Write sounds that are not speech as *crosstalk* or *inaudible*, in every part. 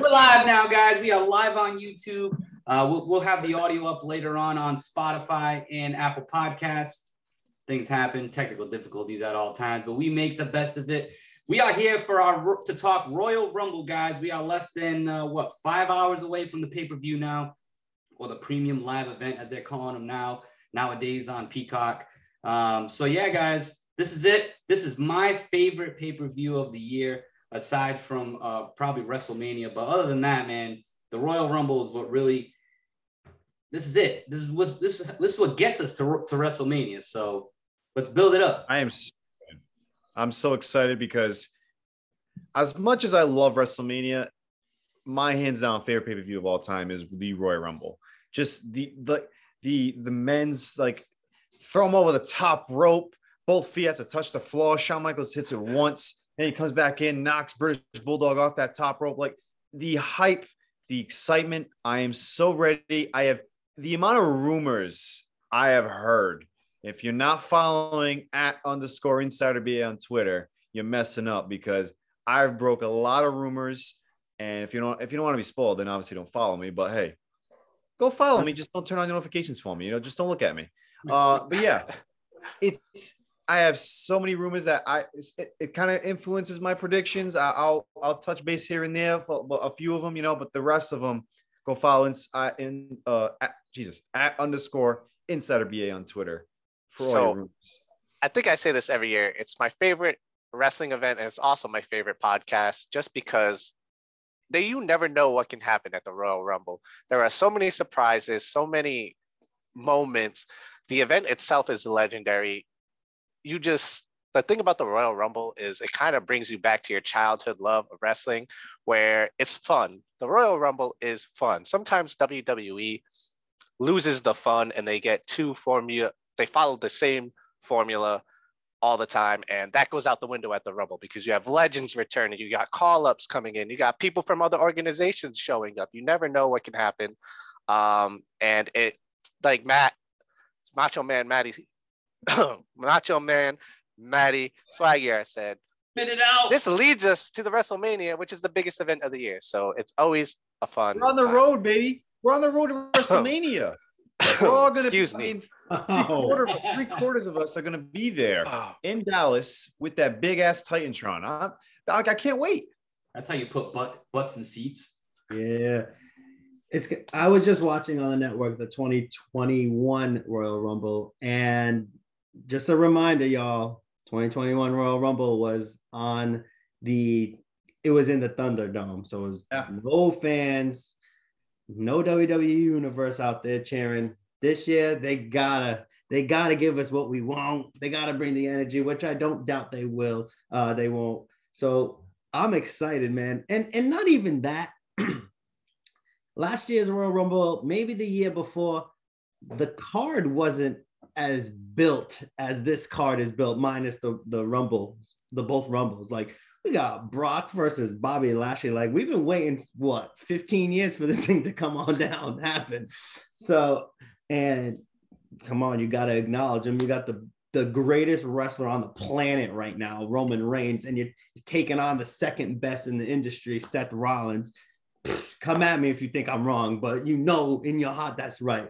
We're live now, guys. We are live on YouTube. Uh, we'll, we'll have the audio up later on on Spotify and Apple Podcasts. Things happen, technical difficulties at all times, but we make the best of it. We are here for our to talk Royal Rumble, guys. We are less than uh, what five hours away from the pay per view now, or the premium live event as they're calling them now nowadays on Peacock. Um, so yeah, guys, this is it. This is my favorite pay per view of the year, aside from uh, probably WrestleMania. But other than that, man, the Royal Rumble is what really. This is it. This is what this is this is what gets us to to WrestleMania. So let's build it up. I am. I'm so excited because, as much as I love WrestleMania, my hands down favorite pay per view of all time is the Royal Rumble. Just the the the the men's like throw him over the top rope. Both feet have to touch the floor. Shawn Michaels hits it once, and he comes back in, knocks British Bulldog off that top rope. Like the hype, the excitement. I am so ready. I have the amount of rumors I have heard. If you're not following at underscore insider BA on Twitter, you're messing up because I've broke a lot of rumors. And if you don't, if you don't want to be spoiled, then obviously don't follow me. But hey, go follow me. Just don't turn on notifications for me. You know, just don't look at me. *laughs* Uh, but yeah, it's I have so many rumors that I it, it kind of influences my predictions. I, will I'll touch base here and there for a few of them, you know, but the rest of them go follow in, uh, in uh at, Jesus at underscore insider BA on Twitter for so, all your I think I say this every year. It's my favorite wrestling event, and it's also my favorite podcast, just because they you never know what can happen at the Royal Rumble. There are so many surprises, so many moments the event itself is legendary. You just the thing about the Royal Rumble is it kind of brings you back to your childhood love of wrestling where it's fun. The Royal Rumble is fun. Sometimes WWE loses the fun and they get two formula they follow the same formula all the time and that goes out the window at the Rumble because you have legends returning, you got call-ups coming in, you got people from other organizations showing up. You never know what can happen. Um, and it like Matt Macho Man Matty, *coughs* Macho Man Matty Swagger said, Spit it out. This leads us to the WrestleMania, which is the biggest event of the year. So it's always a fun. We're on the time. road, baby. We're on the road to *coughs* WrestleMania. We're all gonna excuse be, me. *laughs* Three, quarter, three quarters of us are gonna be there oh. in Dallas with that big ass Titantron. I, I, I can't wait. That's how you put butt butts in seats. Yeah it's I was just watching on the network the 2021 Royal Rumble, and just a reminder, y'all, 2021 Royal Rumble was on the it was in the Thunderdome, so it was yeah. no fans, no WWE universe out there cheering. This year they gotta they gotta give us what we want. They gotta bring the energy, which I don't doubt they will. Uh, they won't. So I'm excited, man, and and not even that. *clears throat* last year's Royal Rumble, maybe the year before, the card wasn't as built as this card is built, minus the the Rumble, the both Rumbles. Like we got Brock versus Bobby Lashley. Like we've been waiting what 15 years for this thing to come on *laughs* down, happen. So and come on, you got to acknowledge him. You got the the greatest wrestler on the planet right now, Roman Reigns, and you're taking on the second best in the industry, Seth Rollins come at me if you think I'm wrong, but you know in your heart that's right.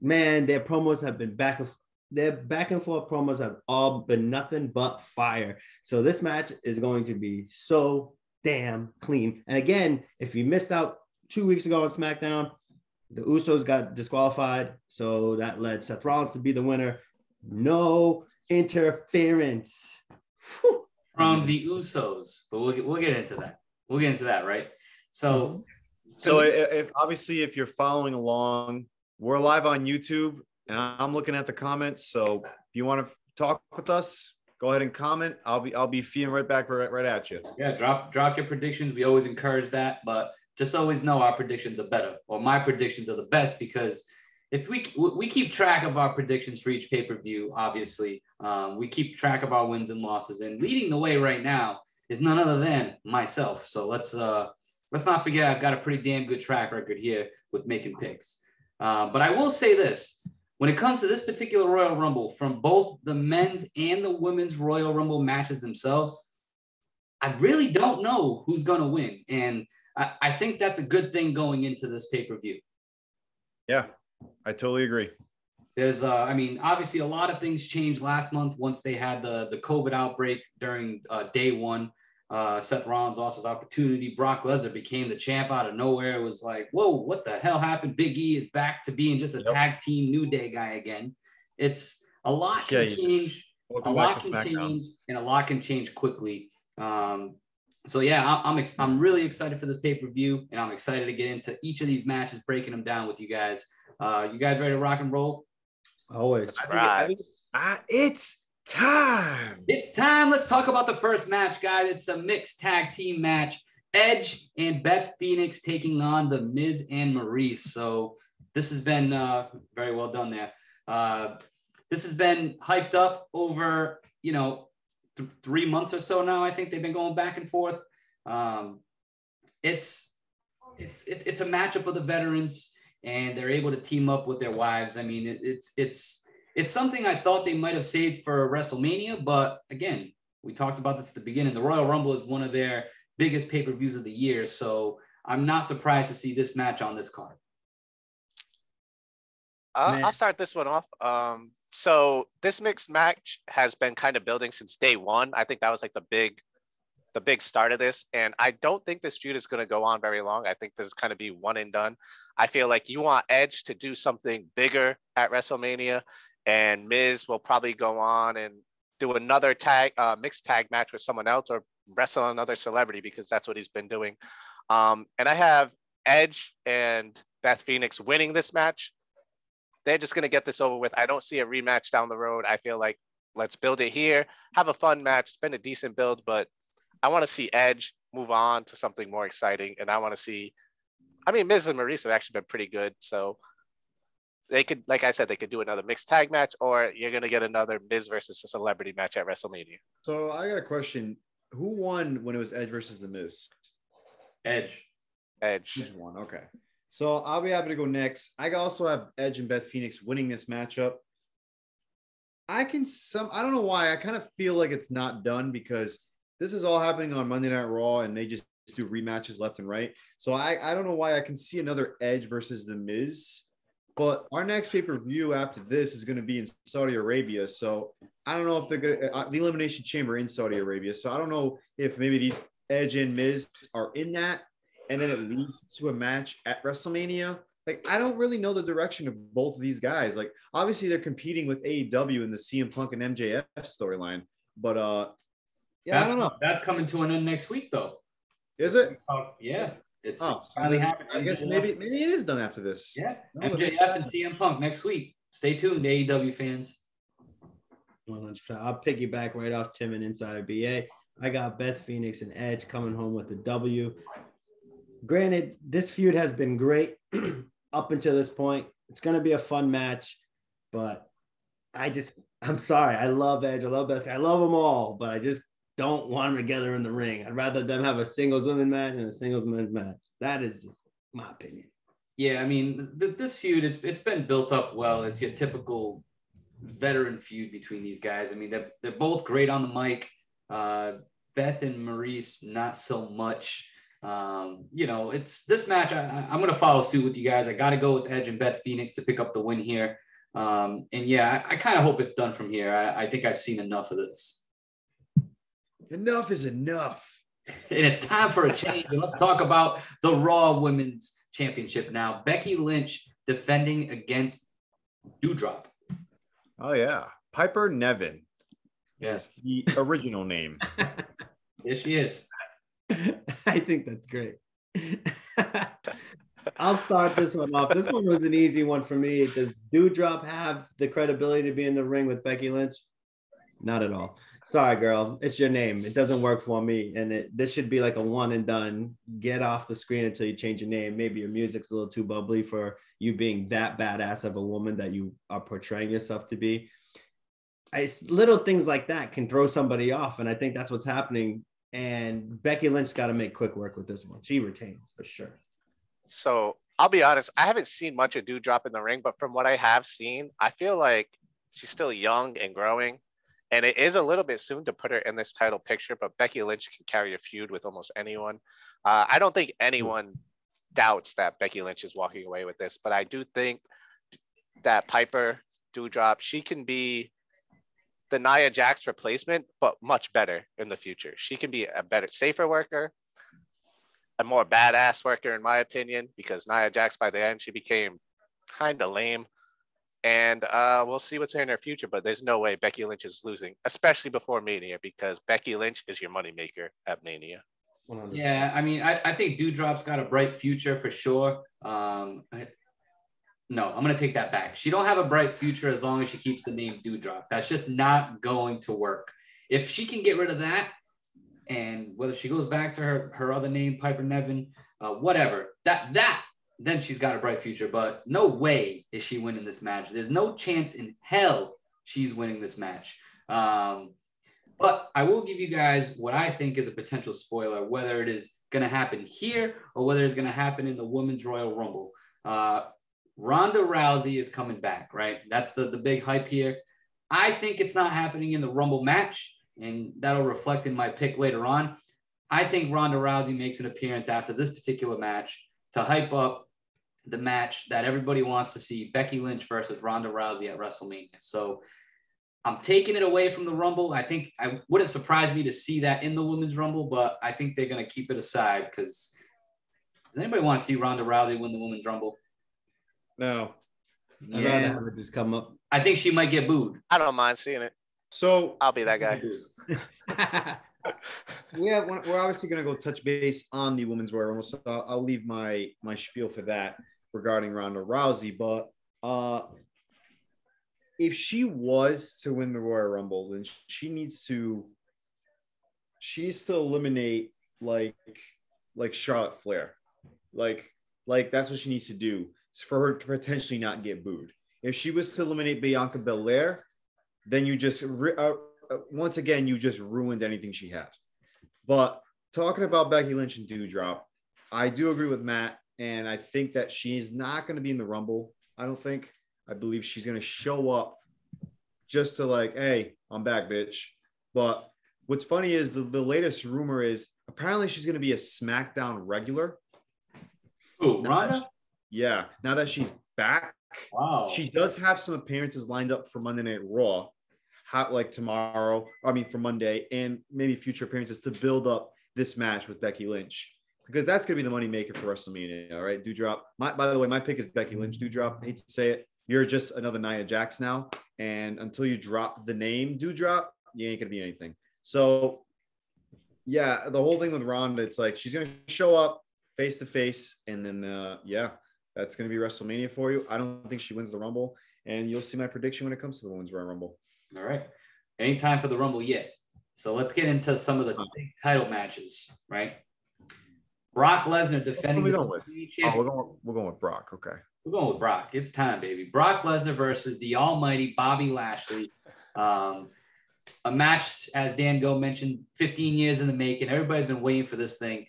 Man, their promos have been back and their back and forth promos have all been nothing but fire. So this match is going to be so damn clean. And again, if you missed out two weeks ago on SmackDown, the Usos got disqualified, so that led Seth Rollins to be the winner. No interference Whew. from the Usos, but we'll get, we'll get into that. We'll get into that, right? So, so if obviously if you're following along, we're live on YouTube, and I'm looking at the comments. So if you want to talk with us, go ahead and comment. I'll be I'll be feeding right back right, right at you. Yeah, drop drop your predictions. We always encourage that, but just always know our predictions are better, or my predictions are the best because if we we keep track of our predictions for each pay per view, obviously, um, we keep track of our wins and losses, and leading the way right now is none other than myself. So let's uh let's not forget I've got a pretty damn good track record here with making picks. Uh, but I will say this when it comes to this particular Royal Rumble, from both the men's and the women's Royal Rumble matches themselves, I really don't know who's going to win. And I, I think that's a good thing going into this pay per view. Yeah, I totally agree. There's, uh, I mean, obviously a lot of things changed last month once they had the the COVID outbreak during uh, day one. Uh, Seth Rollins lost his opportunity. Brock Lesnar became the champ out of nowhere. It was like, whoa, what the hell happened? Big E is back to being just a yep. tag team New Day guy again. It's a lot can yeah, change. A lot can change, and a lot can change quickly. Um, so yeah, I'm I'm, I'm really excited for this pay per view, and I'm excited to get into each of these matches, breaking them down with you guys. Uh, you guys ready to rock and roll? Always. Right. Uh, it's time. It's time. Let's talk about the first match, guys. It's a mixed tag team match. Edge and Beth Phoenix taking on the Miz and Maryse. So this has been uh, very well done there. Uh, this has been hyped up over, you know, th- three months or so now. I think they've been going back and forth. Um, it's it's it, it's a matchup of the veterans and they're able to team up with their wives. I mean, it, it's it's it's something I thought they might have saved for WrestleMania, but again, we talked about this at the beginning. The Royal Rumble is one of their biggest pay per views of the year, so I'm not surprised to see this match on this card. Uh, I'll start this one off. Um, so this mixed match has been kind of building since day one. I think that was like the big the big start of this. And I don't think this feud is going to go on very long. I think this is kind of be one and done. I feel like you want Edge to do something bigger at WrestleMania, and Miz will probably go on and do another tag uh, mixed tag match with someone else or wrestle another celebrity because that's what he's been doing. Um, and I have Edge and Beth Phoenix winning this match. They're just going to get this over with. I don't see a rematch down the road. I feel like let's build it here, have a fun match. It's been a decent build, but I want to see Edge move on to something more exciting, and I want to see. I mean, Miz and Maryse have actually been pretty good, so they could, like I said, they could do another mixed tag match, or you're gonna get another Miz versus a celebrity match at WrestleMania. So I got a question: Who won when it was Edge versus the Miz? Edge. Edge. Edge won. Okay. So I'll be happy to go next. I also have Edge and Beth Phoenix winning this matchup. I can some I don't know why I kind of feel like it's not done because this is all happening on Monday Night Raw, and they just do rematches left and right. So I, I don't know why I can see another Edge versus The Miz. But our next pay per view after this is going to be in Saudi Arabia. So I don't know if they're going to, uh, the Elimination Chamber in Saudi Arabia. So I don't know if maybe these Edge and Miz are in that. And then it leads to a match at WrestleMania. Like, I don't really know the direction of both of these guys. Like, obviously, they're competing with AEW in the CM Punk and MJF storyline. But uh, yeah, that's, I don't know. That's coming to an end next week, though. Is it? Uh, yeah, it's oh, finally happening. I guess maybe maybe it is done after this. Yeah, no, MJF and CM Punk next week. Stay tuned, AEW fans. 100%. I'll piggyback right off Tim and Insider BA. I got Beth Phoenix and Edge coming home with the W. Granted, this feud has been great *clears throat* up until this point. It's going to be a fun match, but I just, I'm sorry. I love Edge. I love Beth. I love them all, but I just don't want them together in the ring. I'd rather them have a singles women match and a singles men's match. That is just my opinion. Yeah, I mean, th- this feud it's it's been built up well. It's your typical veteran feud between these guys. I mean, they're they're both great on the mic. Uh, Beth and Maryse, not so much. Um, you know, it's this match. I, am going to follow suit with you guys. I got to go with Edge and Beth Phoenix to pick up the win here. Um, and yeah, I, I kind of hope it's done from here. I, I think I've seen enough of this. Enough is enough. And it's time for a change. And let's talk about the Raw Women's Championship now. Becky Lynch defending against Doudrop. Oh, yeah. Piper Niven. Yes. the original name. *laughs* yes, she is. I think that's great. I'll start this one off. This one was an easy one for me. Does Doudrop have the credibility to be in the ring with Becky Lynch? Not at all sorry, girl, it's your name. It doesn't work for me. And it, this should be like a one and done. Get off the screen until you change your name. Maybe your music's a little too bubbly for you being that badass of a woman that you are portraying yourself to be. Little things like that can throw somebody off. And I think that's what's happening. And Becky Lynch got to make quick work with this one. She retains for sure. So I'll be honest, I haven't seen much of Doudrop in the ring, but from what I have seen, I feel like she's still young and growing And it is a little bit soon to put her in this title picture, but Becky Lynch can carry a feud with almost anyone. Uh, I don't think anyone doubts that Becky Lynch is walking away with this, but I do think that Piper Doudrop, she can be the Nia Jax replacement, but much better in the future. She can be a better, safer worker, a more badass worker, in my opinion, because Nia Jax by the end she became kind of lame. And uh, we'll see what's in her future, but there's no way Becky Lynch is losing, especially before Mania, because Becky Lynch is your moneymaker at Mania. Yeah, I mean, I, I think Doudrop's got a bright future for sure. Um, I- no, I'm gonna take that back. She don't have a bright future as long as she keeps the name Doudrop. That's just not going to work. If she can get rid of that, and whether she goes back to her her other name, Piper Niven, uh, whatever, that that then she's got a bright future. But no way is she winning this match. There's no chance in hell she's winning this match. Um, but I will give you guys what I think is a potential spoiler, whether it is going to happen here or whether it's going to happen in the Women's Royal Rumble. Uh, Ronda Rousey is coming back, right? That's the, the big hype here. I think it's not happening in the Rumble match, and that'll reflect in my pick later on. I think Ronda Rousey makes an appearance after this particular match to hype up the match that everybody wants to see Becky Lynch versus Ronda Rousey at WrestleMania. So I'm taking it away from the Rumble. I think I wouldn't surprise me to see that in the Women's Rumble, but I think they're going to keep it aside because does anybody want to see Ronda Rousey win the Women's Rumble? No. I'd rather have it just come up. I think she might get booed. I don't mind seeing it. So I'll be that guy. we *laughs* have one, we're obviously going to go touch base on the women's Royal Rumble, so I'll, I'll leave my my spiel for that regarding Ronda Rousey. But uh, if she was to win the Royal Rumble, then she needs to she needs to eliminate like like Charlotte Flair, like like that's what she needs to do for her to potentially not get booed. If she was to eliminate Bianca Belair, then you just uh, uh, once again you just ruined anything she had. But talking about Becky Lynch and Doudrop, I do agree with Matt, and I think that she's not going to be in the Rumble. I don't think. I believe she's going to show up just to like, hey, I'm back, bitch. But what's funny is the, the latest rumor is apparently she's going to be a SmackDown regular. Oh, Ronda? yeah. Now that she's back, Wow. she does have some appearances lined up for Monday Night Raw, hot like tomorrow. I mean, for Monday, and maybe future appearances to build up this match with Becky Lynch because that's gonna be the money maker for WrestleMania. All right, Doudrop. My, by the way, my pick is Becky Lynch. Doudrop. I hate to say it, you're just another Nia Jax now, and until you drop the name Doudrop, you ain't gonna be anything. So, yeah, the whole thing with Ronda, it's like she's gonna show up face to face, and then uh, yeah, that's going to be WrestleMania for you. I don't think she wins the Rumble, and you'll see my prediction when it comes to the Women's Royal Rumble. All right. Ain't time for the Rumble yet. So let's get into some of the big title matches, right? Brock Lesnar defending we the going with? Oh, we're going. We're going with Brock. Okay. We're going with Brock. It's time, baby. Brock Lesnar versus the almighty Bobby Lashley. Um, a match, as Dan Go mentioned, 15 years in the making. Everybody's been waiting for this thing.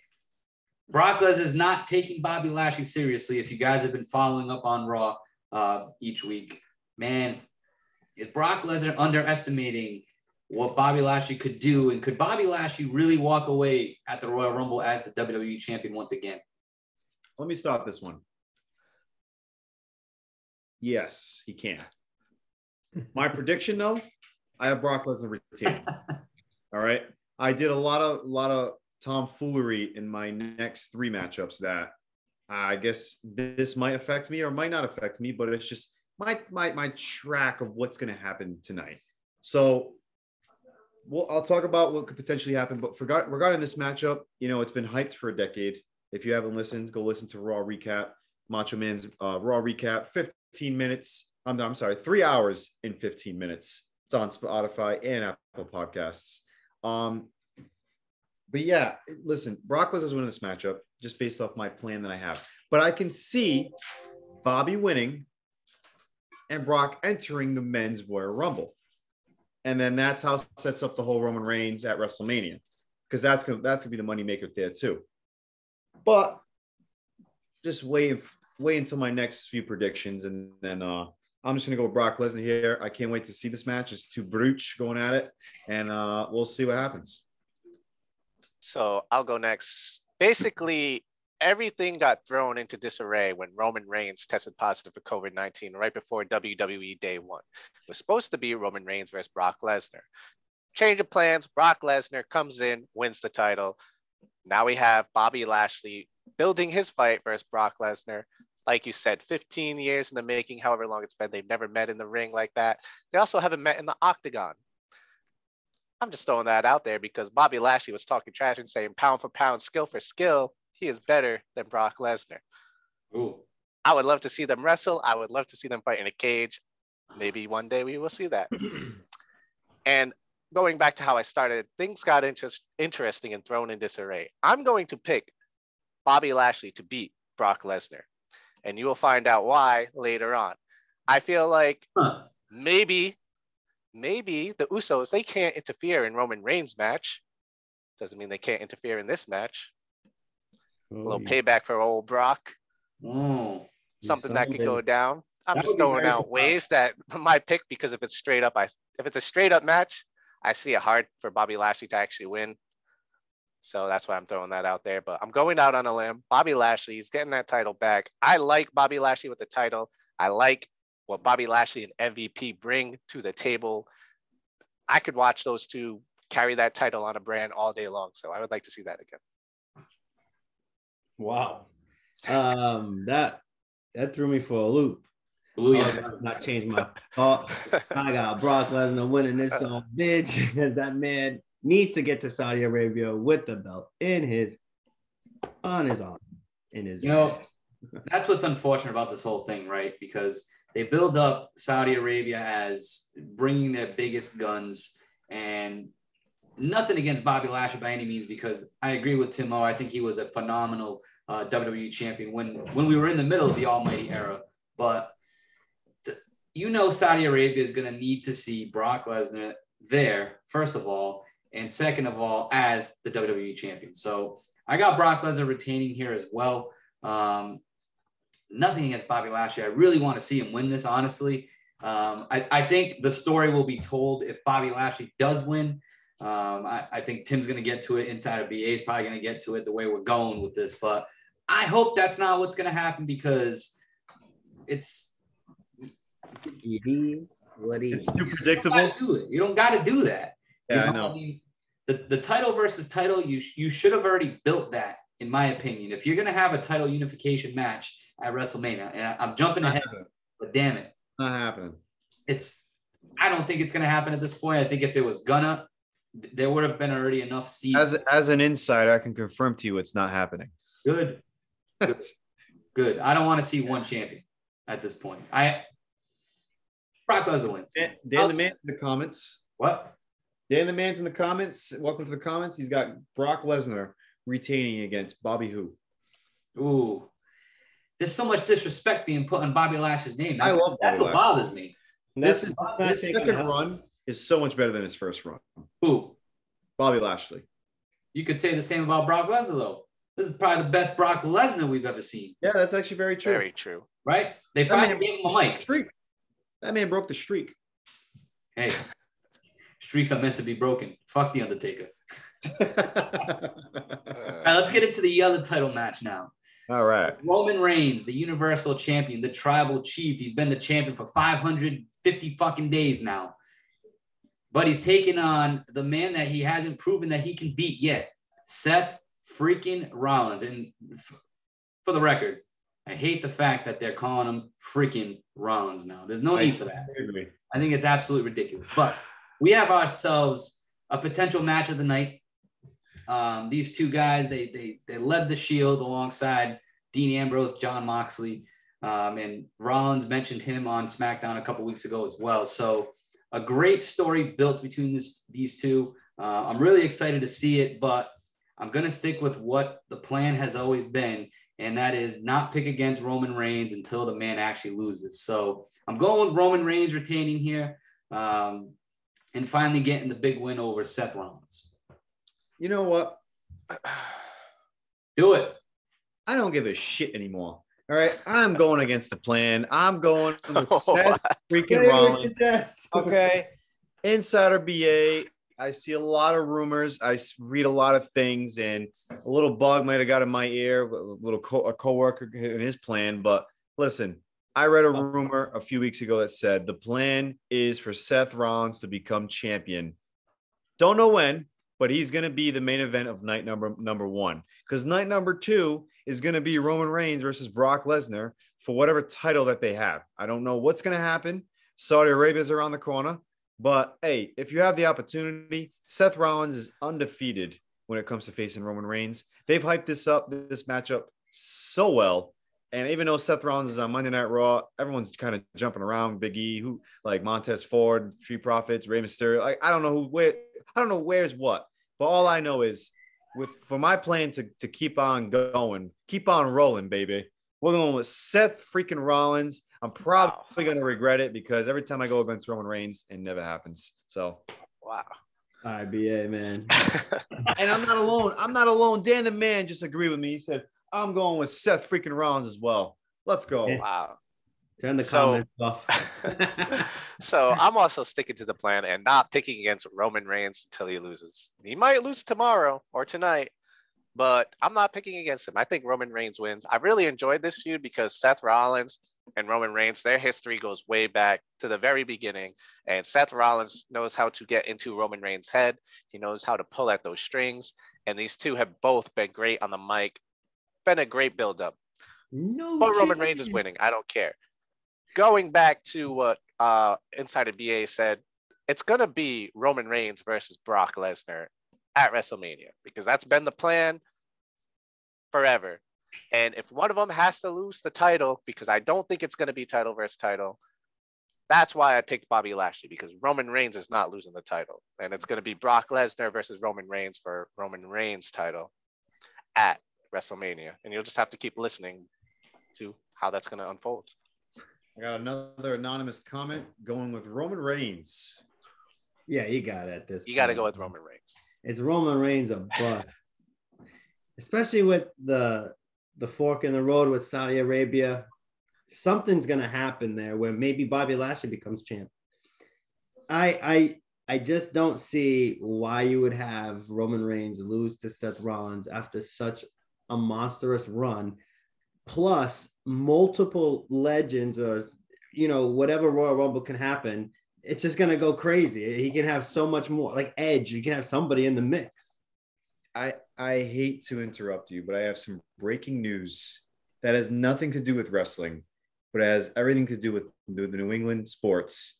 Brock Lesnar is not taking Bobby Lashley seriously. If you guys have been following up on Raw uh, each week, man, is Brock Lesnar underestimating what Bobby Lashley could do? And could Bobby Lashley really walk away at the Royal Rumble as the WWE champion once again? Let me start this one. Yes, he can. My *laughs* prediction, though, I have Brock Lesnar retaining. *laughs* All right. I did a lot of lot of tomfoolery in my next three matchups that I guess this might affect me or might not affect me, but it's just my my my track of what's going to happen tonight. So, well, I'll talk about what could potentially happen. But regarding this matchup, you know, it's been hyped for a decade. If you haven't listened, go listen to Raw Recap, Macho Man's uh, Raw Recap, 15 minutes. I'm, I'm sorry, three hours in 15 minutes. It's on Spotify and Apple Podcasts. Um, but yeah, listen, Brock Lesnar's winning this matchup just based off my plan that I have. But I can see Bobby winning and Brock entering the men's Royal Rumble. And then that's how sets up the whole Roman Reigns at WrestleMania. Because that's gonna that's gonna be the moneymaker there too. But just wait wait until my next few predictions and then uh I'm just gonna go with Brock Lesnar here. I can't wait to see this match. It's two brutes going at it, and uh, we'll see what happens. So I'll go next. Basically, everything got thrown into disarray when Roman Reigns tested positive for COVID 19 right before WWE Day One. It was supposed to be Roman Reigns versus Brock Lesnar. Change of plans. Brock Lesnar comes in, wins the title. Now we have Bobby Lashley building his fight versus Brock Lesnar. Like you said, 15 years in the making, however long it's been. They've never met in the ring like that. They also haven't met in the octagon. I'm just throwing that out there because Bobby Lashley was talking trash and saying pound for pound, skill for skill, he is better than Brock Lesnar. Ooh. I would love to see them wrestle. I would love to see them fight in a cage. Maybe one day we will see that. *clears throat* and going back to how I started, things got inter- interesting and thrown in disarray. I'm going to pick Bobby Lashley to beat Brock Lesnar, and you will find out why later on. I feel like Huh. maybe, maybe the Usos they can't interfere in Roman Reigns' match. Doesn't mean they can't interfere in this match. A little payback for old Brock. Oh. Something that could go down. I'm That just throwing very out ways that *laughs* my pick because if it's straight up, I if it's a straight up match, I see it hard for Bobby Lashley to actually win. So that's why I'm throwing that out there. But I'm going out on a limb. Bobby Lashley is getting that title back. I like Bobby Lashley with the title. I like what Bobby Lashley and MVP bring to the table. I could watch those two carry that title on a brand all day long. So I would like to see that again. Wow. Um, that that threw me for a loop. Blew you. Oh, not change my thought. I got Brock Lesnar winning this song, bitch, because that man needs to get to Saudi Arabia with the belt in his on his arm, in his You know, *laughs* that's what's unfortunate about this whole thing, right? Because they build up Saudi Arabia as bringing their biggest guns, and nothing against Bobby Lashley by any means, because I agree with Timo. I think he was a phenomenal uh, WWE champion when when we were in the middle of the Almighty era. But you know, Saudi Arabia is going to need to see Brock Lesnar there, first of all, and second of all, as the WWE champion. So I got Brock Lesnar retaining here as well. Um, nothing against Bobby Lashley. I really want to see him win this, honestly. Um, I, I think the story will be told if Bobby Lashley does win. Um, I, I think Tim's going to get to it inside of BA is probably going to get to it the way we're going with this, but I hope that's not what's going to happen because it's It is what it It's is. too you don't predictable. gotta do it. You don't got to do that. You Yeah, I know. mean, the, the title versus title, you sh- you should have already built that, in my opinion. If you're gonna have a title unification match at WrestleMania, and I, I'm jumping Not ahead, happening. but damn it, Not happening. it's I don't think it's gonna happen at this point. I think if it was gonna, th- there would have been already enough seats. As as an insider, I can confirm to you it's not happening. good, *laughs* good. I don't want to see one champion at this point. I Brock Lesnar wins. Dan, Dan the man in the comments. What? Dan the man's in the comments. Welcome to the comments. He's got Brock Lesnar retaining against Bobby Who. Ooh. There's so much disrespect being put on Bobby Lash's name. I That's, love that's Bobby what bothers me. This is That's not his taking second out. run is so much better than his first run. Ooh. Bobby Lashley. You could say the same about Brock Lesnar, though. This is probably the best Brock Lesnar we've ever seen, Yeah, that's actually very true. Very true. right? They That finally man gave him a mic. Streak. That man broke the streak. Hey, streaks are meant to be broken. Fuck the Undertaker. *laughs* All right, let's get into the other title match now. All right. Roman Reigns, the Universal Champion, the Tribal Chief. He's been the champion for 550 fucking days now. But he's taking on the man that he hasn't proven that he can beat yet, Seth freaking Rollins. And f- for the record, I hate the fact that they're calling him freaking Rollins now. There's no need for that. I think it's absolutely ridiculous. But we have ourselves a potential match of the night. Um, these two guys, they they they led the Shield alongside Dean Ambrose, Jon Moxley, um, and Rollins mentioned him on SmackDown a couple weeks ago as well. So a great story built between this these two. Uh, I'm really excited to see it, but I'm gonna stick with what the plan has always been, and that is not pick against Roman Reigns until the man actually loses. So I'm going with Roman Reigns retaining here, um, and finally getting the big win over Seth Rollins. You know what? Do it. I don't give a shit anymore. All right, I'm going against the plan. I'm going *laughs* with Oh, Seth freaking Say Rollins. Okay, Insider BA. I see a lot of rumors. I read a lot of things, and a little bug might have got in my ear. A little co- a coworker in his plan, but listen, I read a rumor a few weeks ago that said the plan is for Seth Rollins to become champion. Don't know when, but he's going to be the main event of night number number one. Because night number two is going to be Roman Reigns versus Brock Lesnar for whatever title that they have. I don't know what's going to happen. Saudi Arabia's around the corner, but hey, if you have the opportunity, Seth Rollins is undefeated when it comes to facing Roman Reigns. They've hyped this up, this matchup so well. And even though Seth Rollins is on Monday Night Raw, everyone's kind of jumping around. Big E, who like Montez Ford, Street Profits, Rey Mysterio. Like I don't know who where I don't know where's what, but all I know is with for my plan to to keep on going, keep on rolling, baby. We're going with Seth freaking Rollins. I'm probably going to regret it because every time I go against Roman Reigns, it never happens. So, Wow. All right, BA, man. *laughs* and I'm not alone. I'm not alone. Dan the man just agreed with me. He said, I'm going with Seth freaking Rollins as well. Let's go. Wow. Turn the So- comments off. *laughs* so I'm also sticking to the plan and not picking against Roman Reigns until he loses. He might lose tomorrow or tonight, but I'm not picking against him. I think Roman Reigns wins. I really enjoyed this feud because Seth Rollins and Roman Reigns, their history goes way back to the very beginning. And Seth Rollins knows how to get into Roman Reigns' head. He knows how to pull at those strings. And these two have both been great on the mic. Been a great build-up. No, But Roman Reigns is winning. I don't care. Going back to what uh, Insider BA said, it's going to be Roman Reigns versus Brock Lesnar at WrestleMania because that's been the plan forever. And if one of them has to lose the title, because I don't think it's going to be title versus title, that's why I picked Bobby Lashley because Roman Reigns is not losing the title. And it's going to be Brock Lesnar versus Roman Reigns for Roman Reigns' title at WrestleMania. And you'll just have to keep listening to how that's going to unfold. I got another anonymous comment going with Roman Reigns. Yeah, you got it. At this, You got to go with Roman Reigns. It's Roman Reigns a buff, *laughs* especially with the the fork in the road with Saudi Arabia. Something's gonna happen there where maybe Bobby Lashley becomes champ. I I I just don't see why you would have Roman Reigns lose to Seth Rollins after such a monstrous run, plus multiple legends or you know whatever Royal Rumble can happen. It's just gonna go crazy. He can have so much more, like Edge. You can have somebody in the mix. I I hate to interrupt you, but I have some breaking news that has nothing to do with wrestling, but has everything to do with the, the New England sports.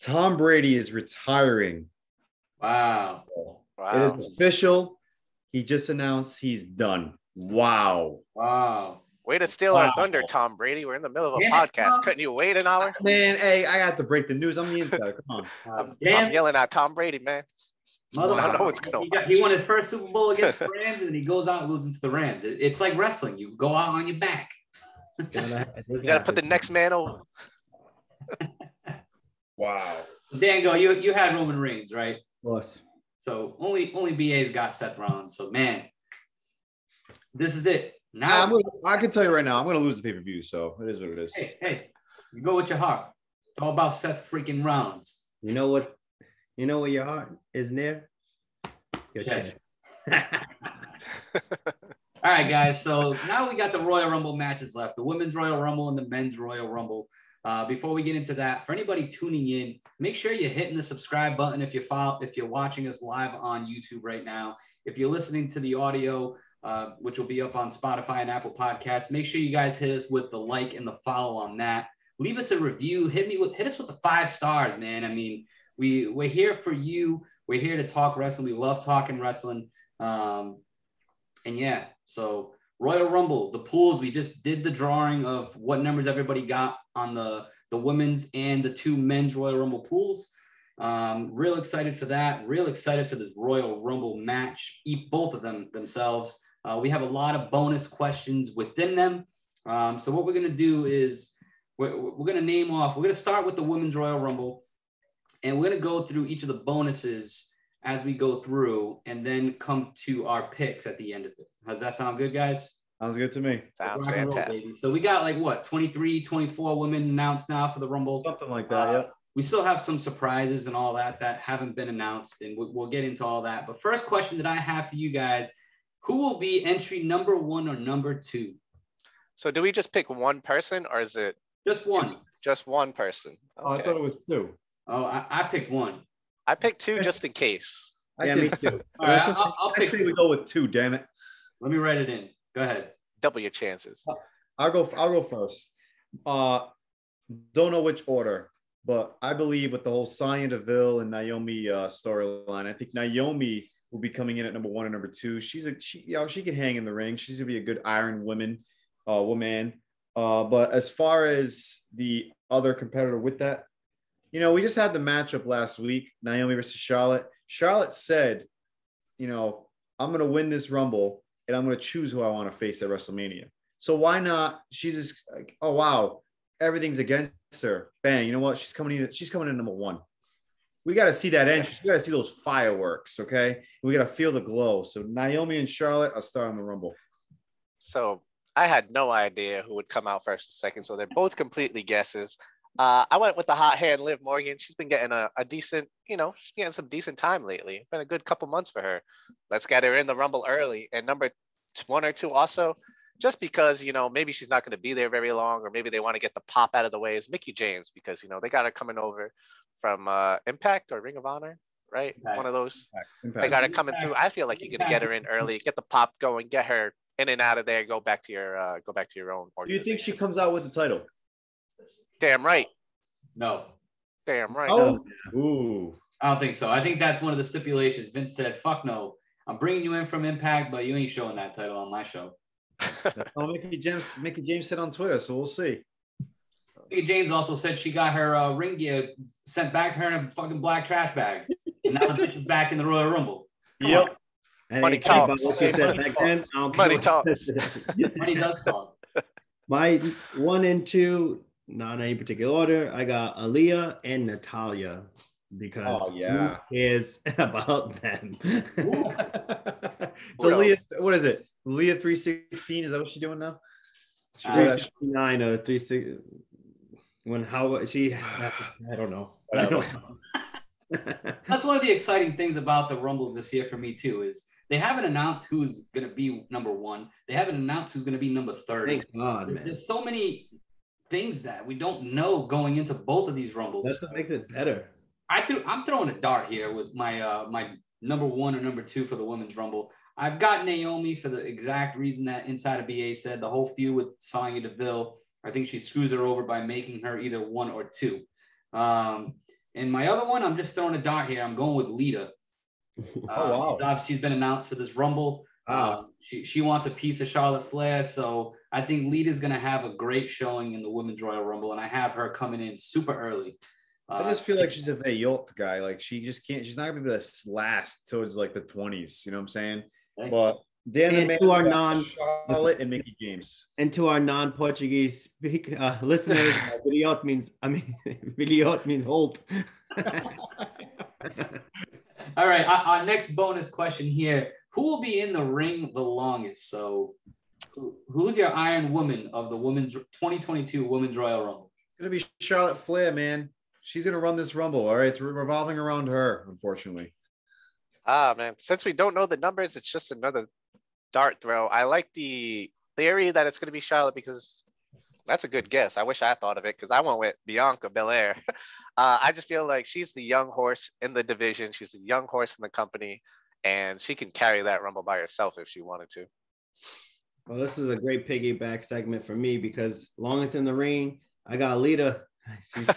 Tom Brady is retiring. Wow. Wow. It is official. He just announced he's done. Wow. Wow. Way to steal our thunder, Tom Brady. We're in the middle of a Yeah, podcast. Tom. Couldn't you wait an hour? Man, hey, I got to break the news. I'm the insider. Come on. *laughs* Uh, I'm damn, yelling at Tom Brady, man. mother- I know what's going he, he won his first Super Bowl against *laughs* the Rams, and then he goes out and loses to the Rams. It- it's like wrestling. You go out on your back. *laughs* You got to put the next man over. Wow. Dango, you you had Roman Reigns, right? Plus, So only only BA's got Seth Rollins. So man, this is it. I'm Now, gonna, I can tell you right now, I'm going to lose the pay per view. So it is what it is. hey, hey, you go with your heart. It's all about Seth freaking Rollins. you know what? You know where your heart is near. Your Chest. chest. *laughs* All right, guys. So now we got the Royal Rumble matches left: the Women's Royal Rumble and the Men's Royal Rumble. Uh, before we get into that, for anybody tuning in, make sure you're hitting the subscribe button if you follow, if you're watching us live on YouTube right now. If you're listening to the audio, uh, which will be up on Spotify and Apple Podcasts, make sure you guys hit us with the like and the follow on that. Leave us a review. Hit me with hit us with the five stars, man. I mean, we we're here for you. We're here to talk wrestling. We love talking wrestling. Um, and yeah, so Royal Rumble, the pools, we just did the drawing of what numbers everybody got on the, the women's and the two men's Royal Rumble pools. Um, real excited for that. Real excited for this Royal Rumble match. Eat both of them themselves. Uh, we have a lot of bonus questions within them. Um, so what we're going to do is we're, we're going to name off, we're going to start with the women's Royal Rumble and we're going to go through each of the bonuses as we go through and then come to our picks at the end of it. Does that sound good, guys? Sounds good to me. Sounds Rock and roll, fantastic. So we got like what 23, 24 women announced now for the Rumble. Something like that. Uh, yep. we still have some surprises and all that that haven't been announced, and we'll, we'll get into all that. But first question that I have for you guys: Who will be entry number one or number two? So do we just pick one person or is it Just one. just one person? Oh, I thought it was two. Oh, I, I picked one. I picked two just in case. I yeah, me too. All right, I'll, I'll I pick. say we go with two. Damn it. Let me write it in. Go ahead. Double your chances. I'll go. I'll go first. Uh, don't know which order, but I believe with the whole Sonya Deville and Naomi uh, storyline, I think Naomi will be coming in at number one and number two. She's a she, you know, she can hang in the ring. She's gonna be a good Iron Woman, uh, woman. Uh, but as far as the other competitor with that, you know, we just had the matchup last week, Naomi versus Charlotte. Charlotte said, you know, I'm gonna win this Rumble and I'm gonna choose who I want to face at WrestleMania. So why not? She's just like, oh wow, everything's against her. Bang, you know what? She's coming in. She's coming in number one. We got to see that entrance. We got to see those fireworks. Okay, we got to feel the glow. So Naomi and Charlotte, I'll start on the Rumble. So I had no idea who would come out first and second. So they're both completely guesses. Uh, I went with the hot hand Liv Morgan. She's been getting a, a decent, you know, she's getting some decent time lately. Been a good couple months for her. Let's get her in the Rumble early. And number one or two also, just because, you know, maybe she's not going to be there very long, or maybe they want to get the pop out of the way is Mickie James because, you know, they got her coming over from uh, Impact or Ring of Honor, right? Impact. One of those. Impact. They got her coming through. I feel like you're gonna get her in early, get the pop going, get her in and out of there, go back to your uh, go back to your own. Do you think she comes out with the title? Damn right. No, Damn right. Oh, ooh. I don't think so. I think that's one of the stipulations. Vince said, "Fuck no, I'm bringing you in from Impact, but you ain't showing that title on my show." Oh, *laughs* Mickie James. Mickie James said on Twitter, so we'll see. Mickie James also said she got her uh, ring gear sent back to her in a fucking black trash bag. And now the bitch is back in the Royal Rumble. Come on. Yep. I Money didn't about talks. what she said Money back then. *laughs* I Money talks. *laughs* Money does talk. My one and two, not in any particular order. I got Aliyah and Natalya because Oh, yeah. who cares *laughs* about them? *laughs* so Bro. Leah, what is it? Leah three sixteen. Is that what she's doing now? She Uh, Nine or three six. When how she? I don't know. *sighs* I don't know. *laughs* That's one of the exciting things about the Rumbles this year for me too is they haven't announced who's going to be number one. They haven't announced who's going to be number thirty. Thank God, man. There's so many things that we don't know going into both of these Rumbles. That's what makes it better. I threw, I'm throwing a dart here with my uh, my number one or number two for the women's rumble. I've got Naomi for the exact reason that Inside of BA said the whole feud with Sonya Deville. I think she screws her over by making her either one or two. Um, and my other one, I'm just throwing a dart here. I'm going with Lita. *laughs* Uh, wow. she's, obviously she's been announced for this rumble. Wow. Um, she she wants a piece of Charlotte Flair, so I think Lita's going to have a great showing in the women's Royal Rumble, and I have her coming in super early. I just feel like she's a Vayult guy. Like she just can't. She's not gonna be this last towards like the twenties. You know what I'm saying? Thank But Dan And Man, to our non- Charlotte and Mickie James. And to our non-Portuguese speak, uh, *laughs* listeners, *laughs* uh, means I mean *laughs* Viliot means hold. All right, our, our next bonus question here: Who will be in the ring the longest? So, who's your Iron Woman of the women's 2022 Women's Royal Rumble? It's gonna be Charlotte Flair, man. She's gonna run this rumble. All right, it's revolving around her, unfortunately. Ah man, since we don't know the numbers, it's just another dart throw. I like the theory that it's gonna be Charlotte because that's a good guess. I wish I thought of it because I went with Bianca Belair. *laughs* Uh, I just feel like she's the young horse in the division. She's the young horse in the company, and she can carry that rumble by herself if she wanted to. Well, this is a great piggyback segment for me because long as in the ring, I got Lita. *laughs* She's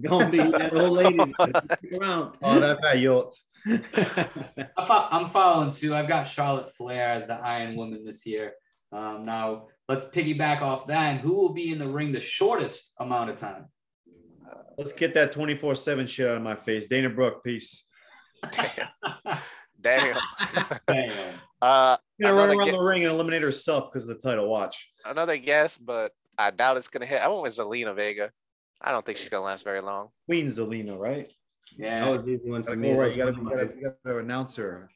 gonna be that old lady. Around. Oh, that Vayult. *laughs* I fo- I'm following Sue. I've got Charlotte Flair as the Iron Woman this year. Um, now let's piggyback off that. And who will be in the ring the shortest amount of time? Let's get that 24 7 shit out of my face. Dana Brooke, peace. Damn. Damn. Damn. Uh, Gonna run around ge- the ring and eliminate herself because of the title. Watch. another guess, but I doubt it's gonna hit. I went with Zelina Vega. I don't think she's gonna last very long. Queen Zelina, right? Yeah, that was an easy one for me. go right. You gotta, was you one gotta, you gotta announce her.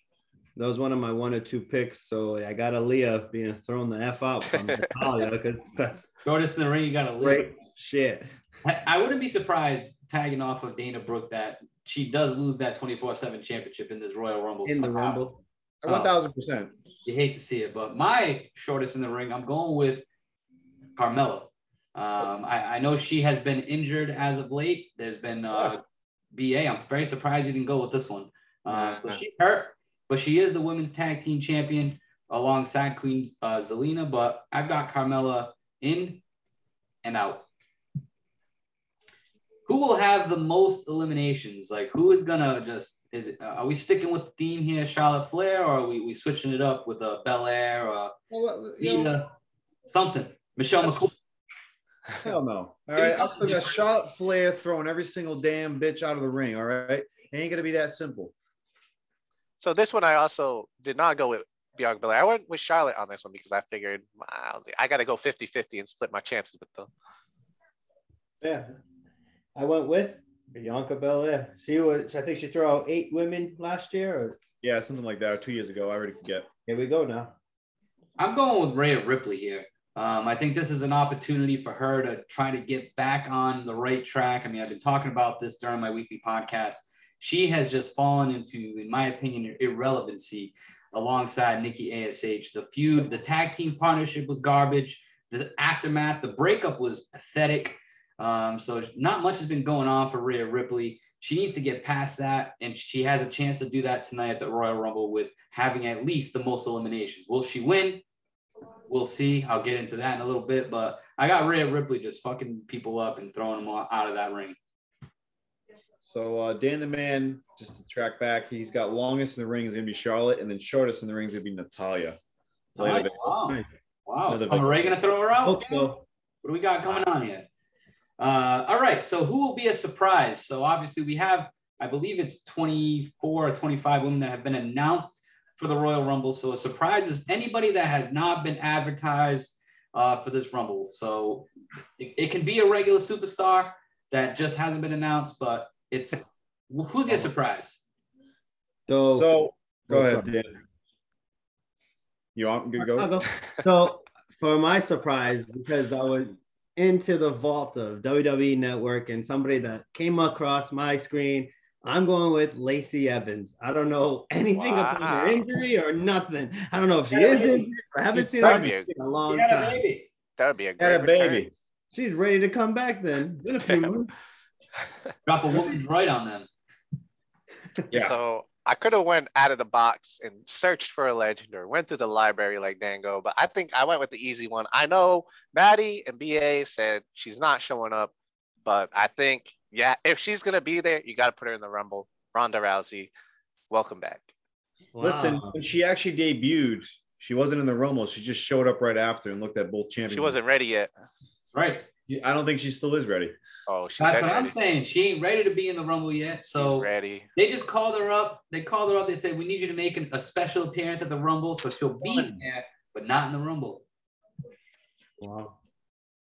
That was one of my one or two picks. So I got Aliyah being thrown the F out from *laughs* Natalya because that's Shortest in the ring, you got to great shit. I, I wouldn't be surprised tagging off of Dana Brooke that she does lose that 24 7 championship in this Royal Rumble. In the. Rumble. Oh. One thousand percent. You hate to see it, but my shortest in the ring, I'm going with Carmella. Um, I, I know she has been injured as of late. There's been uh, BA. I'm very surprised you didn't go with this one. Uh, so she's hurt, but she is the women's tag team champion alongside Queen uh, Zelina. But I've got Carmella in and out. Who will have the most eliminations? Like, who is gonna just is it, uh, are we sticking with the theme here, Charlotte Flair, or are we, we switching it up with a Belair or Well, know, something? Michelle McCool. Hell no. All right, I'm still got *laughs* Charlotte Flair throwing every single damn bitch out of the ring. All right, it ain't gonna be that simple. So this one I also did not go with Bianca Belair. I went with Charlotte on this one because I figured wow, I got to go 50-50 and split my chances with them. Yeah. I went with Bianca Belair. She was, I think she threw out eight women last year. Or, Yeah, something like that. Or two years ago, I already forget. here we go now. I'm going with Rhea Ripley here. Um, I think this is an opportunity for her to try to get back on the right track. I mean, I've been talking about this during my weekly podcast. She has just fallen into, in my opinion, irrelevancy alongside Nikki ASH. The feud, the tag team partnership was garbage. The aftermath, the breakup was pathetic. Um, so not much has been going on for Rhea Ripley. She needs to get past that, and she has a chance to do that tonight at the Royal Rumble with having at least the most eliminations. Will she win? We'll see. I'll get into that in a little bit, but I got Rhea Ripley just fucking people up and throwing them out of that ring. So uh, Dan the Man, just to track back, he's got longest in the ring is gonna be Charlotte, and then shortest in the ring is gonna be Natalya. Nice. Wow. Wow. Another Summer Rae gonna throw her out? Hope so. What do we got coming on here? Uh, all right. So who will be a surprise? So obviously we have, I believe it's 24 or 25 women that have been announced for the Royal Rumble. So a surprise is anybody that has not been advertised uh, for this Rumble. So it, it can be a regular superstar that just hasn't been announced, but it's who's your surprise? So, So go ahead. Dan. You want me to I'll go? go. So for my surprise, because I was into the vault of WWE Network and somebody that came across my screen, I'm going with Lacey Evans. I don't know anything about her injury or nothing. I don't know if she Yeah, is baby. injured. I haven't seen her in a long Yeah, time. baby. That would be a Had great a return. baby. She's ready to come back then. Been a few *laughs* months. Drop a woman's right on them. Yeah. So I could have went out of the box and searched for a legend or went through the library like Dango, but I think I went with the easy one. I know Maddie and BA said she's not showing up, but I think yeah, if she's gonna be there, you got to put her in the Rumble. Ronda Rousey, welcome back. Listen, when she actually debuted, she wasn't in the Rumble. She just showed up right after and looked at both champions. She wasn't ready yet. Right. I don't think she still is ready. Oh, she's That's dead what I'm saying. She ain't ready to be in the Rumble yet. So she's ready. They just called her up. They called her up. They said, "We need you to make an, a special appearance at the Rumble." So she'll be there, but not in the Rumble. Wow.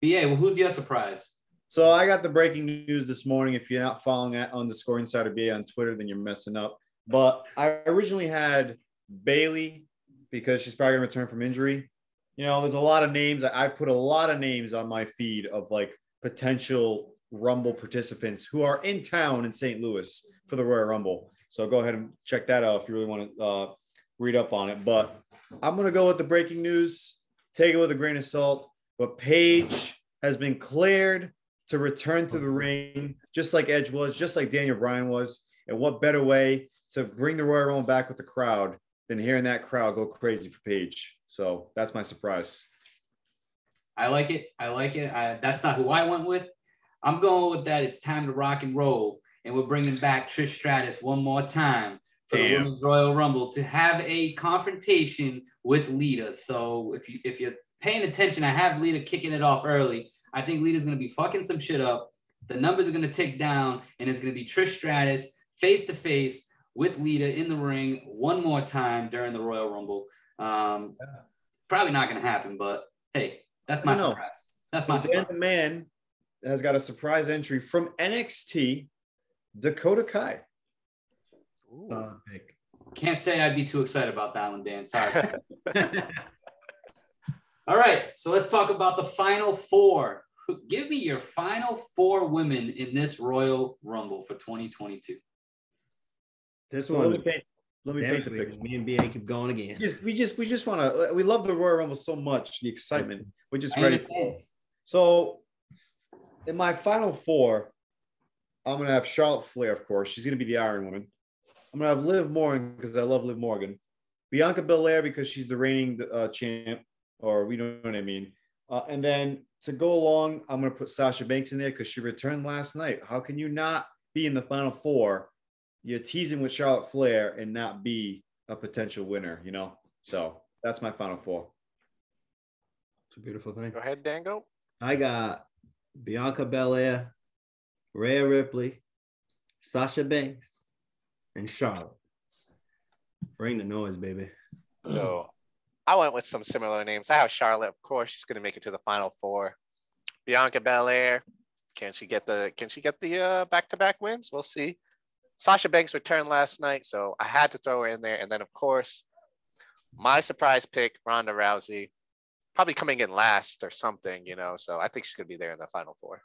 BA, well, who's your surprise? So I got the breaking news this morning. If you're not following at underscore Insider BA on Twitter, then you're messing up. But I originally had Bayley because she's probably gonna return from injury. You know, there's a lot of names. I've put a lot of names on my feed of like potential Rumble participants who are in town in St. Louis for the Royal Rumble. So go ahead and check that out if you really want to uh, read up on it. But I'm gonna go with the breaking news. Take it with a grain of salt. But Paige has been cleared to return to the mm-hmm. ring, just like Edge was, just like Daniel Bryan was. And what better way to bring the Royal Rumble back with the crowd than hearing that crowd go crazy for Paige? So that's my surprise. I like it. I like it. I, that's not who I went with. I'm going with that. It's time to rock and roll, and we're bringing back Trish Stratus one more time for the Women's Royal Rumble to have a confrontation with Lita. So if you if you're paying attention, I have Lita kicking it off early. I think Lita's gonna be fucking some shit up. The numbers are gonna tick down, and it's gonna be Trish Stratus face to face with Lita in the ring one more time during the Royal Rumble. Um, probably not gonna happen, but hey, that's my I don't know. surprise. That's my Dan the surprise. man has got a surprise entry from NXT, Dakota Kai. Ooh. Solid pick. Can't say I'd be too excited about that one, Dan. Sorry. *laughs* *laughs* *laughs* All right, so let's talk about the final four. Give me your final four women in this Royal Rumble for 2022. This So let me one, paint, let me paint the picture. me and BA keep going again. We again. just, we just, we just want to. We love the Royal Rumble so much, the excitement. We're just I ready. understand. So, in my final four, I'm gonna have Charlotte Flair, of course. She's gonna be the Iron Woman. I'm gonna have Liv Morgan because I love Liv Morgan. Bianca Belair because she's the reigning uh, champ, or we don't know what I mean. Uh, and then to go along, I'm gonna put Sasha Banks in there because she returned last night. How can you not be in the final four? You're teasing with Charlotte Flair and not be a potential winner, you know. So that's my final four. It's a beautiful thing. Go ahead, Dango. I got Bianca Belair, Rhea Ripley, Sasha Banks, and Charlotte. Bring the noise, baby. So I went with some similar names. I have Charlotte, of course. She's gonna make it to the final four. Bianca Belair. Can she get the can she get the uh back-to-back wins? We'll see. Sasha Banks returned last night, so I had to throw her in there. And then of course, my surprise pick, Ronda Rousey, probably coming in last or something, you know. So I think she's gonna be there in the final four.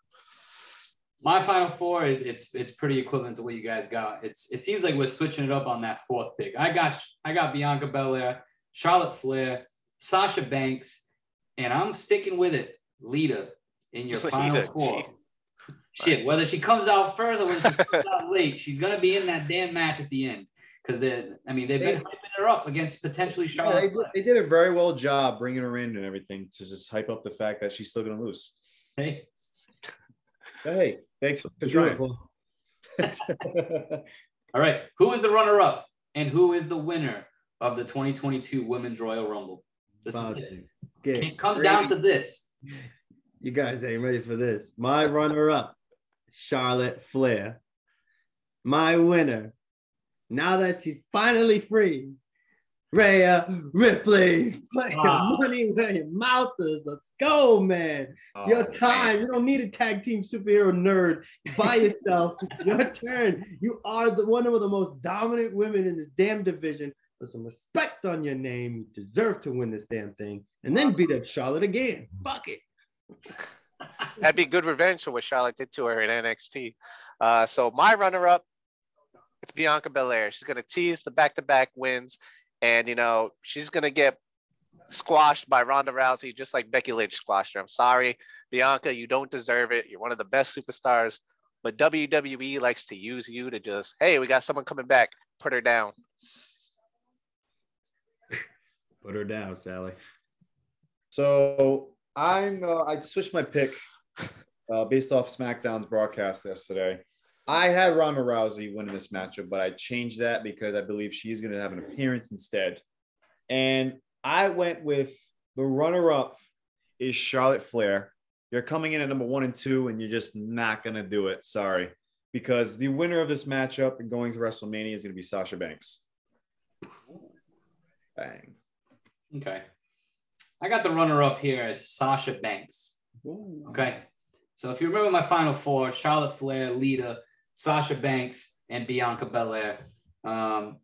My final four, it, it's it's pretty equivalent to what you guys got. It's it seems like we're switching it up on that fourth pick. I got I got Bianca Belair, Charlotte Flair, Sasha Banks, and I'm sticking with it. Lita in your final Lita, four. jeez. *laughs* Shit, whether she comes out first or whether she comes out *laughs* late, she's gonna be in that damn match at the end. Because they, I mean, they've been They- hyping her up against potentially Yeah, Charlotte. they, Flair. did, they did a very well job bringing her in and everything to just hype up the fact that she's still going to lose. Hey, hey, thanks for trying. *laughs* All right. Who is the runner-up and who is the winner of the 2022 Women's Royal Rumble? This is it. to get It comes down to this. You guys ain't ready for this. My runner up, Charlotte Flair. My winner, now that she's finally free, Rhea Ripley. Put your Ah. money where your mouth is. Let's go, man. Oh, your time. You don't need a tag team superhero nerd by *laughs* yourself. your turn. You are the one of the most dominant women in this damn division. Put some respect on your name. You deserve to win this damn thing. And then beat up Charlotte again. Fuck it. *laughs* That'd be good revenge for what Charlotte did to her in NXT. Uh, so my runner-up, it's Bianca Belair. She's gonna tease the back-to-back wins, and you know she's gonna get squashed by Ronda Rousey, just like Becky Lynch squashed her. I'm sorry, Bianca, you don't deserve it. You're one of the best superstars, but WWE likes to use you to just, hey, we got someone coming back, put her down. Put her down, Sally. So I'm uh, I switched my pick uh, based off SmackDown's broadcast yesterday. I had Ronda Rousey winning this matchup, but I changed that because I believe she's going to have an appearance instead. And I went with the runner-up is Charlotte Flair. You're coming in at number one and two, and you're just not going to do it. Sorry, because the winner of this matchup and going to WrestleMania is going to be Sasha Banks. Bang. Okay. I got the runner-up here as Sasha Banks. Okay. So if you remember my final four, Charlotte Flair, Lita, Sasha Banks, and Bianca Belair. Um,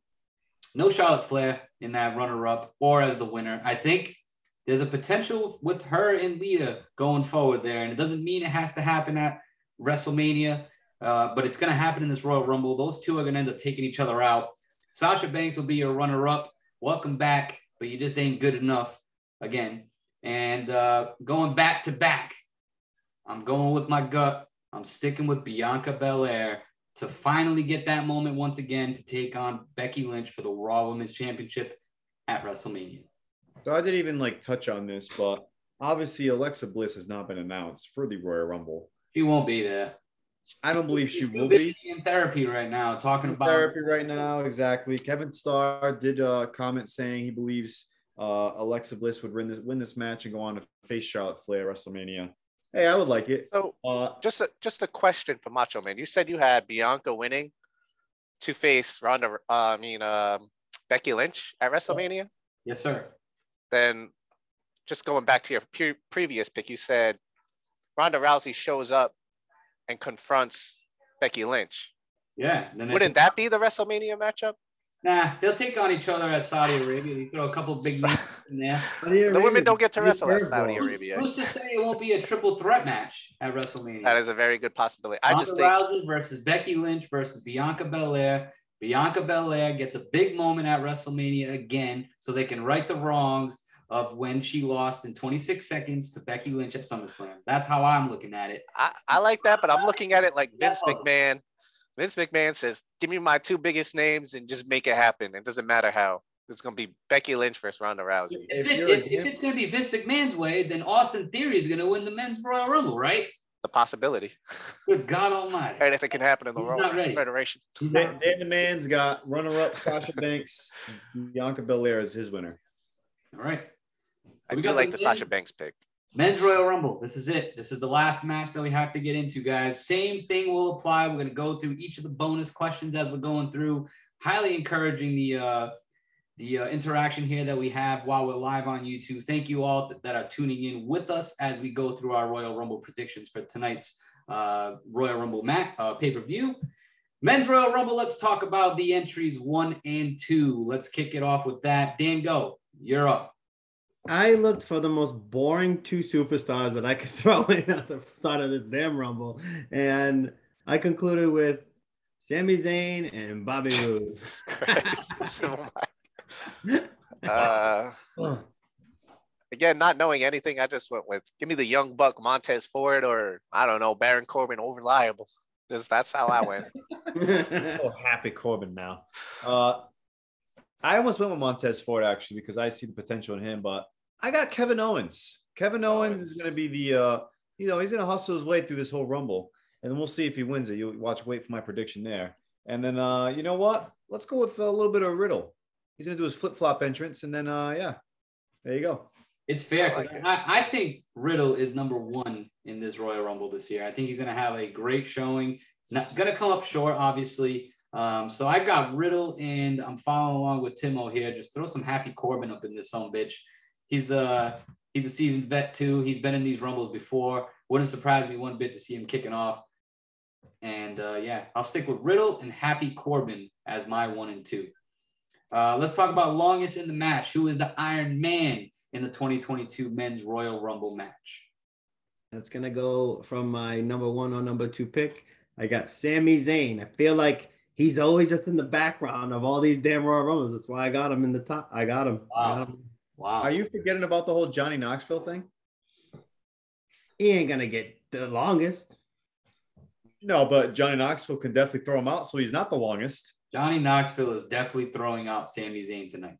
no Charlotte Flair in that runner-up or as the winner. I think there's a potential with her and Lita going forward there. And it doesn't mean it has to happen at WrestleMania, uh, but it's going to happen in this Royal Rumble. Those two are going to end up taking each other out. Sasha Banks will be your runner-up. Welcome back, but you just ain't good enough again. And uh, going back to back, I'm going with my gut. I'm sticking with Bianca Belair to finally get that moment once again to take on Becky Lynch for the Raw Women's Championship at WrestleMania. So I didn't even like touch on this, but obviously Alexa Bliss has not been announced for the Royal Rumble. She won't be there. I don't believe she will be. in therapy right now, talking in about therapy right now. Exactly. Kevin Starr did a comment saying he believes uh, Alexa Bliss would win this win this match and go on to face Charlotte Flair at WrestleMania. Hey, I would like it. So Uh, just a just a question for Macho Man. You said you had Bianca winning to face Ronda. Uh, I mean, um, Becky Lynch at WrestleMania. Yes, sir. Then, just going back to your pre- previous pick, you said Ronda Rousey shows up and confronts Becky Lynch. Yeah. Wouldn't that be the WrestleMania matchup? Nah, they'll take on each other at Saudi Arabia. They throw a couple big *laughs* names in there. The women don't get to wrestle at. Saudi Who's, Arabia. who's to say it won't be a triple threat match at WrestleMania? That is a very good possibility. I Ronda just think Rousey versus Becky Lynch versus Bianca Belair. Bianca Belair gets a big moment at WrestleMania again, so they can right the wrongs of when she lost in 26 seconds to Becky Lynch at SummerSlam. That's how I'm looking at it. I, I like that, but I'm looking at it like Vince Yeah. McMahon. Vince McMahon says, "Give me my two biggest names and just make it happen. It doesn't matter how. It's gonna be Becky Lynch versus Ronda Rousey." If, If it, if, if it's going to be Vince McMahon's way, then Austin Theory is going to win the men's Royal Rumble, right? The possibility. Good God Almighty. Anything can happen in the He's Raw. Federation. He's Dan the Man's got runner-up Sasha Banks, Bianca Belair as his winner. All right. I We do got like the the Sasha Banks pick. Men's Royal Rumble. This is it. This is the last match that we have to get into, guys. Same thing will apply. We're going to go through each of the bonus questions as we're going through. Highly encouraging the uh, the uh, interaction here that we have while we're live on YouTube. Thank you all th- that are tuning in with us as we go through our Royal Rumble predictions for tonight's uh, Royal Rumble mat uh, pay per view. Men's Royal Rumble. Let's talk about the entries one and two. Let's kick it off with that. Dan, go. You're up. I looked for the most boring two superstars that I could *laughs* throw in at the side of this damn rumble, and I concluded with Sami Zayn and Bobby *laughs* Roode. Christ. So *laughs* uh, again, not knowing anything, I just went with give me the young buck Montez Ford or I don't know Baron Corbin over liable. Just, that's how I went. so happy Corbin now. Uh, I almost went with Montez Ford actually because I see the potential in him, but I got Kevin Owens. Kevin Owens is going to be the, uh, you know, he's going to hustle his way through this whole Rumble, and then we'll see if he wins it. You watch, wait for my prediction there, and then uh, you know what? Let's go with a little bit of Riddle. He's going to do his flip flop entrance, and then uh, yeah, there you go. It's fair. I 'cause like it. I, I think Riddle is number one in this Royal Rumble this year. I think he's going to have a great showing. Not going to come up short, obviously. Um, so I've got Riddle, and I'm following along with Timo here. Just throw some Happy Corbin up in this son bitch. He's a he's a seasoned vet too. He's been in these Rumbles before. Wouldn't surprise me one bit to see him kicking off. And uh, yeah, I'll stick with Riddle and Happy Corbin as my one and two. Uh, let's talk about longest in the match. Who is the Iron Man in the 2022 Men's Royal Rumble match? That's gonna go from my number one or number two pick. I got Sami Zayn. I feel like he's always just in the background of all these damn Royal Rumbles. That's why I got him in the top. I got him. I Wow. got him. Wow. Are you forgetting about the whole Johnny Knoxville thing? He ain't gonna get the longest. No, but Johnny Knoxville can definitely throw him out, so he's not the longest. Johnny Knoxville is definitely throwing out Sami Zayn tonight.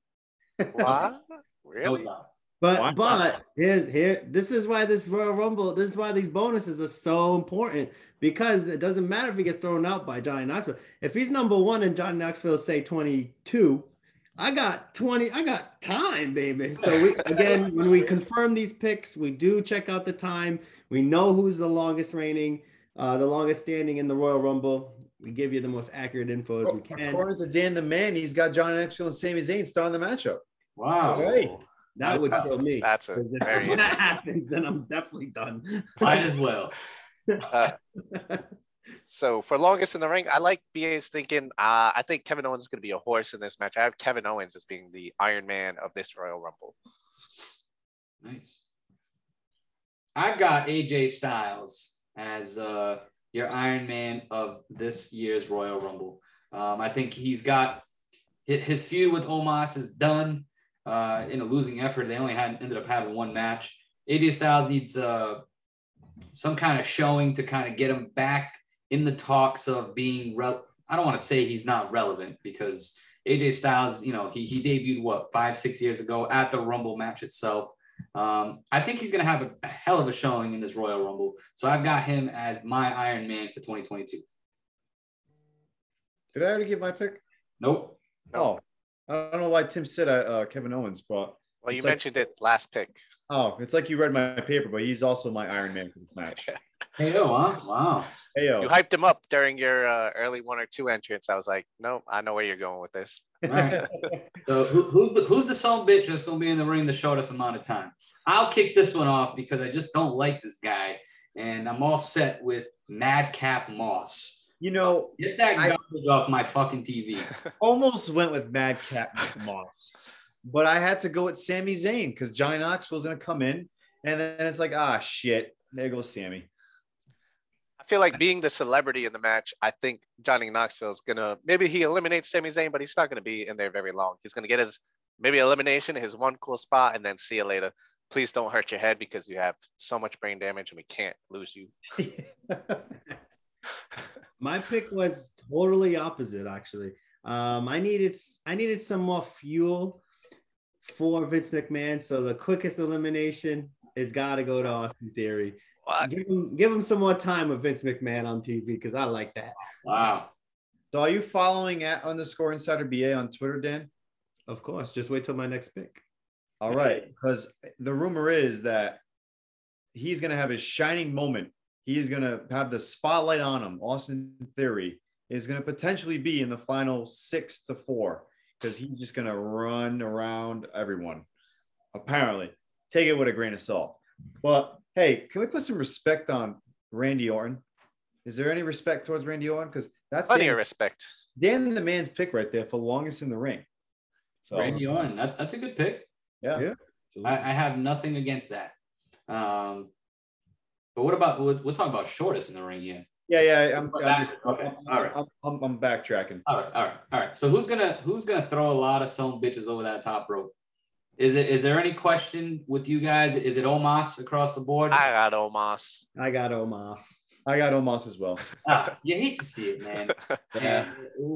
What? No Really? doubt. But but here's here. This is why this Royal Rumble. This is why these bonuses are so important because it doesn't matter if he gets thrown out by Johnny Knoxville. If he's number one and Johnny Knoxville say twenty two, I got twenty. I got time, baby. So we *laughs* again when we confirm these picks, we do check out the time. We know who's the longest reigning, uh, the longest standing in the Royal Rumble. We give you the most accurate info as we can. According to Dan the Man, he's got Johnny Knoxville and Sami Zayn starting the matchup. Wow. So, hey. That would That's- kill me. That's a 'Cause if very that interesting. happens, then I'm definitely done. Might as well. *laughs* Uh, so for longest in the ring, I like BA's thinking. Uh, I think Kevin Owens is going to be a horse in this match. I have Kevin Owens as being the Iron Man of this Royal Rumble. Nice. I've got AJ Styles as uh, your Iron Man of this year's Royal Rumble. Um, I think he's got his feud with Omos is done uh, in a losing effort. They only had ended up having one match. AJ Styles needs uh, some kind of showing to kind of get him back in the talks of being. Re- I don't want to say he's not relevant because AJ Styles, you know, he he debuted what five six years ago at the Rumble match itself. Um, I think he's going to have a, a hell of a showing in this Royal Rumble. So I've got him as my Iron Man for 2022. Did I already give my pick? Nope. Oh, I don't know why Tim said uh, uh, Kevin Owens, but Well, you like- mentioned it last pick. oh, it's like you read my paper, but he's also my Iron Man for this match. *laughs* Hey, oh, huh? Wow. Hey yo, You hyped him up during your uh, early one or two entrance. I was like, no, I know where you're going with this. All right. *laughs* So who, who's the who's the son bitch that's going to be in the ring the shortest amount of time? I'll kick this one off because I just don't like this guy, and I'm all set with Madcap Moss You know, Get that I- garbage off my fucking TV. *laughs* almost went with Madcap Moss, but I had to go with Sami Zayn because Johnny Knoxville's gonna come in, and then it's like, ah, shit, there goes Sami. I feel like being the celebrity in the match, I think Johnny Knoxville's gonna maybe he eliminates Sami Zayn, but he's not gonna be in there very long. He's gonna get his maybe elimination, his one cool spot, and then see you later. Please don't hurt your head because you have so much brain damage and we can't lose you. *laughs* *laughs* My pick was totally opposite, actually. Um, I needed I needed some more fuel for Vince McMahon. So the quickest elimination is got to go to Austin Theory. What? Give him give him some more time with Vince McMahon on TV because I like that. Wow. so, are you following at underscore Insider BA on Twitter, Dan? Of course, just wait till my next pick. All right, because the rumor is that he's gonna have his shining moment. He is gonna have the spotlight on him. Austin Theory is gonna potentially be in the final six to four because he's just gonna run around everyone. Apparently, take it with a grain of salt. But hey, can we put some respect on Randy Orton? Is there any respect towards Randy Orton? Because that's Plenty Dan, of respect. Dan the man's pick right there for longest in the ring. So Randy Orton. That, that's a good pick. yeah. Yeah. I, I have nothing against that. Um, but what about we'll, we'll talk about shortest in the ring here. Yeah, yeah, I'm, I'm back. just, Okay, I'm, all right. I'm, I'm, I'm backtracking. All right, all right, all right. So who's gonna who's gonna throw a lot of some bitches over that top rope? Is it is there any question with you guys? Is it Omos across the board? I got Omos. I got Omos. I got Omos as well. *laughs* Ah, you hate to see it, man. *laughs* Yeah.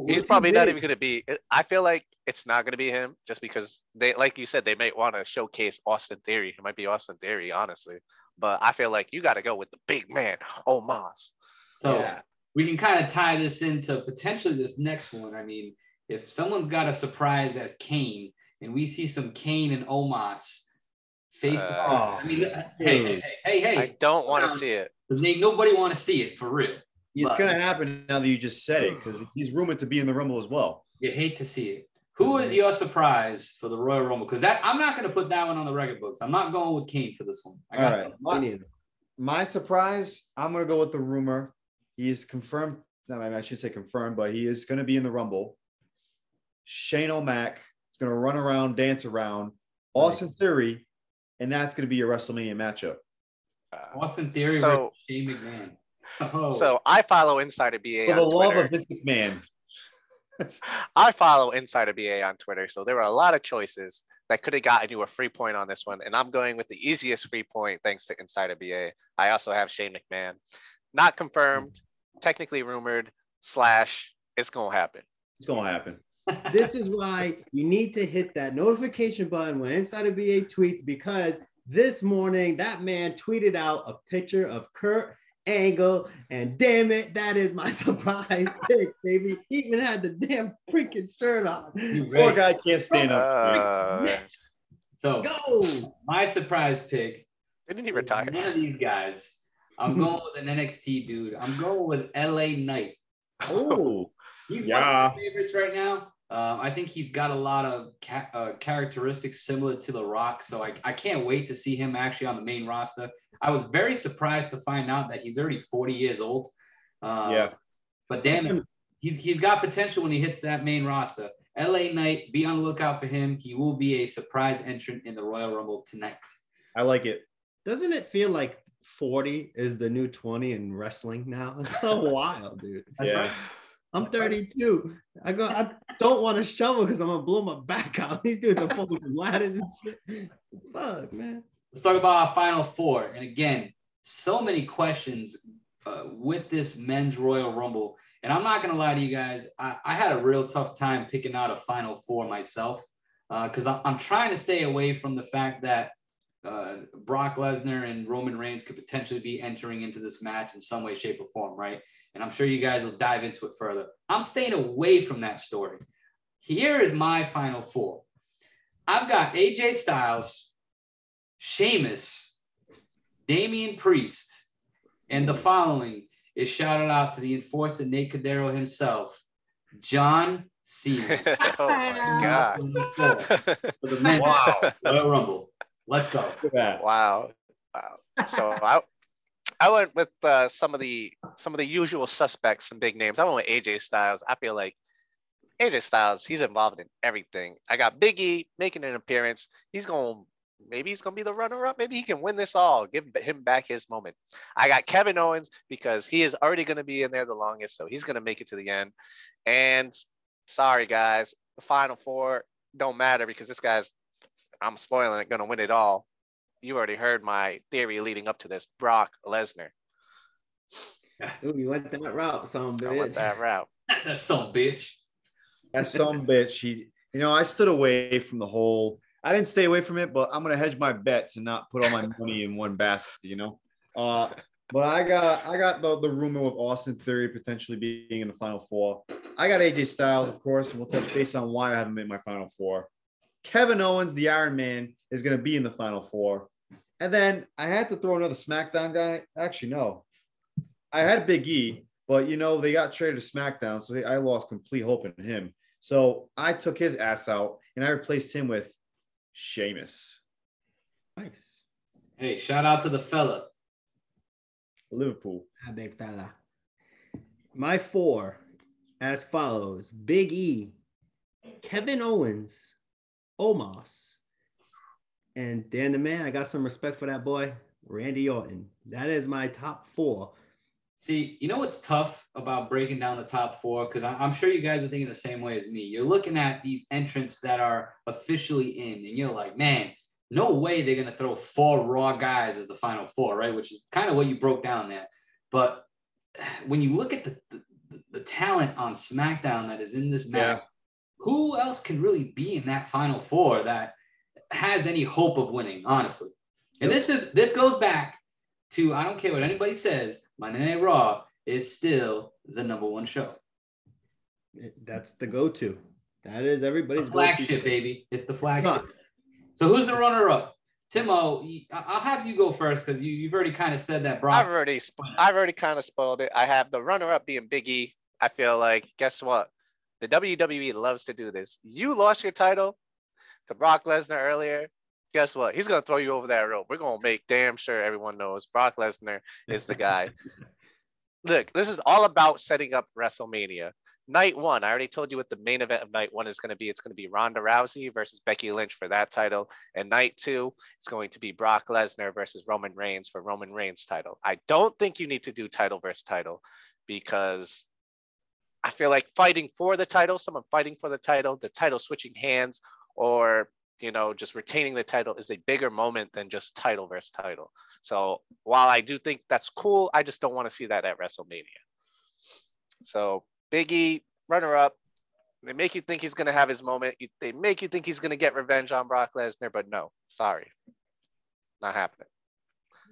He's probably not even gonna be. I feel like it's not gonna be him just because they, like you said, they might want to showcase Austin Theory. It might be Austin Theory, honestly. But I feel like you got to go with the big man, Omos. So Yeah. we can kind of tie this into potentially this next one. I mean, if someone's got a surprise as Kane, and we see some Kane and Omos face to Uh, I mean, uh, hey, hey, hey, hey, I don't want to see it. ain't nobody want to see it for real. It's But- gonna happen now that you just said it because he's rumored to be in the Rumble as well. You hate to see it. Who is your surprise for the Royal Rumble? Because that I'm not going to put that one on the record books. I'm not going with Kane for this one. I got right. something. Me My, neither. my surprise, I'm gonna go with the rumor. He is confirmed. I, mean, I should say confirmed, but he is gonna be in the Rumble. Shane O'Mac is gonna run around, dance around. Austin Theory, and that's gonna be a WrestleMania matchup. Uh, Austin Theory So- versus Shane McMahon. *laughs* Oh, So I follow Insider BA For the on love Twitter. of Vince McMahon. I follow Insider BA on Twitter, so there were a lot of choices that could have gotten you a free point on this one, and I'm going with the easiest free point thanks to Insider BA. I also have Shane McMahon, not confirmed, technically rumored. Slash, it's gonna happen. It's gonna happen. this is why you need to hit that notification button when Insider BA tweets because this morning that man tweeted out a picture of Kurt Angle, and damn it, that is my *laughs* surprise pick, baby. He even had the damn freaking shirt on. You Poor guy can't stand up. Uh, So Go! my surprise pick. didn't he is retire? One of these guys. I'm *laughs* going with an NXT dude. I'm going with LA Knight. Oh, He's one Yeah. of my favorites right now. Um, I think he's got a lot of ca- uh, characteristics similar to The Rock, so I, I can't wait to see him actually on the main roster. I was very surprised to find out that he's already 40 years old. Uh, Yeah. But damn it, he's, he's got potential when he hits that main roster. LA Knight, be on the lookout for him. He will be a surprise entrant in the Royal Rumble tonight. I like it. Doesn't it feel like 40 is the new 20 in wrestling now? It's so *laughs* wild, dude. That's Yeah. right. I'm 32. I go. I don't want to shovel because I'm gonna blow my back out. *laughs* These dudes are pulling from ladders and shit. Fuck, man. Let's talk about our final four. And again, so many questions uh, with this men's Royal Rumble. And I'm not going to lie to you guys, I, I had a real tough time picking out a final four myself because I'm, I'm trying to stay away from the fact that uh, Brock Lesnar and Roman Reigns could potentially be entering into this match in some way, shape, or form, right? And I'm sure you guys will dive into it further. I'm staying away from that story. Here is my final four. I've got AJ Styles, Sheamus, Damian Priest, and the following is shouted out to the enforcer Nate Cadero himself, John Cena. *laughs* oh my *laughs* god. For the men's Wow. Royal Rumble. Let's go. Look at that. wow. Wow. So I I went with uh, some of the some of the usual suspects and big names. I went with AJ Styles. I feel like AJ Styles, he's involved in everything. I got Big E making an appearance. He's going maybe he's gonna be the runner-up. Maybe he can win this all. Give him back his moment. I got Kevin Owens because he is already gonna be in there the longest, so he's gonna make it to the end. And sorry guys, the final four don't matter because this guy's I'm spoiling it, gonna win it all. You already heard my theory leading up to this. Brock Lesnar. Ooh, you went that route, some I went bitch. that route. *laughs* That's some bitch. That some bitch. He, you know, I stood away from the whole. I didn't stay away from it, but I'm gonna hedge my bets and not put all my money in one basket. You know. Uh, but I got I got the, the rumor with Austin Theory potentially being in the final four. I got AJ Styles, of course, and we'll touch base on why I haven't made my final four. Kevin Owens, the Iron Man, is going to be in the final four. And then I had to throw another SmackDown guy. Actually, no. I had Big E, but you know, they got traded to SmackDown, so I lost complete hope in him. So I took his ass out and I replaced him with Sheamus. Nice. Hey, shout out to the fella. Liverpool. Ah, big fella. My four as follows Big E, Kevin Owens, Omos, and Dan the Man. I got some respect for that boy, Randy Orton. That is my top four. See, you know what's tough about breaking down the top four? Because I'm sure you guys are thinking the same way as me. You're looking at these entrants that are officially in, and you're like, man, no way they're going to throw four raw guys as the final four, right? Which is kind of what you broke down there. But when you look at the, the, the talent on SmackDown that is in this match, who else can really be in that final four that has any hope of winning, honestly? And this is this goes back to I don't care what anybody says, Monday Night Raw is still the number one show. That's the go-to. That is everybody's flagship, go-to. baby. It's the flagship. So who's the runner-up? Timo, I'll have you go first because you, you've already kind of said that I've already sp- I've already kind of spoiled it. I have the runner up being Biggie. I feel like guess what? The WWE loves to do this. You lost your title to Brock Lesnar earlier. Guess what? He's gonna throw you over that rope. We're gonna make damn sure everyone knows Brock Lesnar is the guy. *laughs* Look, this is all about setting up WrestleMania. Night one, I already told you what the main event of night one is going to be. It's going to be Ronda Rousey versus Becky Lynch for that title. And night two, it's going to be Brock Lesnar versus Roman Reigns for Roman Reigns title. I don't think you need to do title versus title because I feel like fighting for the title, someone fighting for the title, the title switching hands, or you know, just retaining the title is a bigger moment than just title versus title. So while I do think that's cool, I just don't want to see that at WrestleMania. So Biggie, runner up. They make you think he's going to have his moment. They make you think he's going to get revenge on Brock Lesnar, but no, sorry, not happening.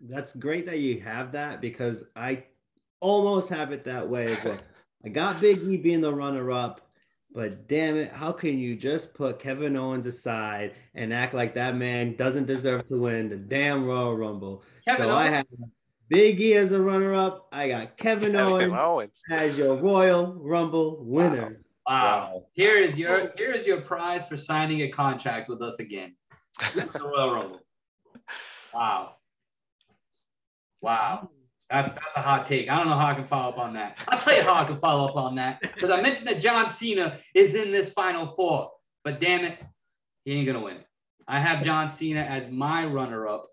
That's great that you have that because I almost have it that way as well. *laughs* I got Big E being the runner-up, but damn it, how can you just put Kevin Owens aside and act like that man doesn't deserve to win the damn Royal Rumble? Kevin so I have Big E as a runner-up. I got Kevin Kevin Owens Owens. as your Royal Rumble winner. Wow. Here is your here is your prize for signing a contract with us again. the Royal Rumble. *laughs* Wow. Wow. That's that's a hot take. I don't know how I can follow up on that. I'll tell you how I can follow up on that. Because I mentioned that John Cena is in this final four. But damn it, he ain't gonna win. I have John Cena as my runner-up.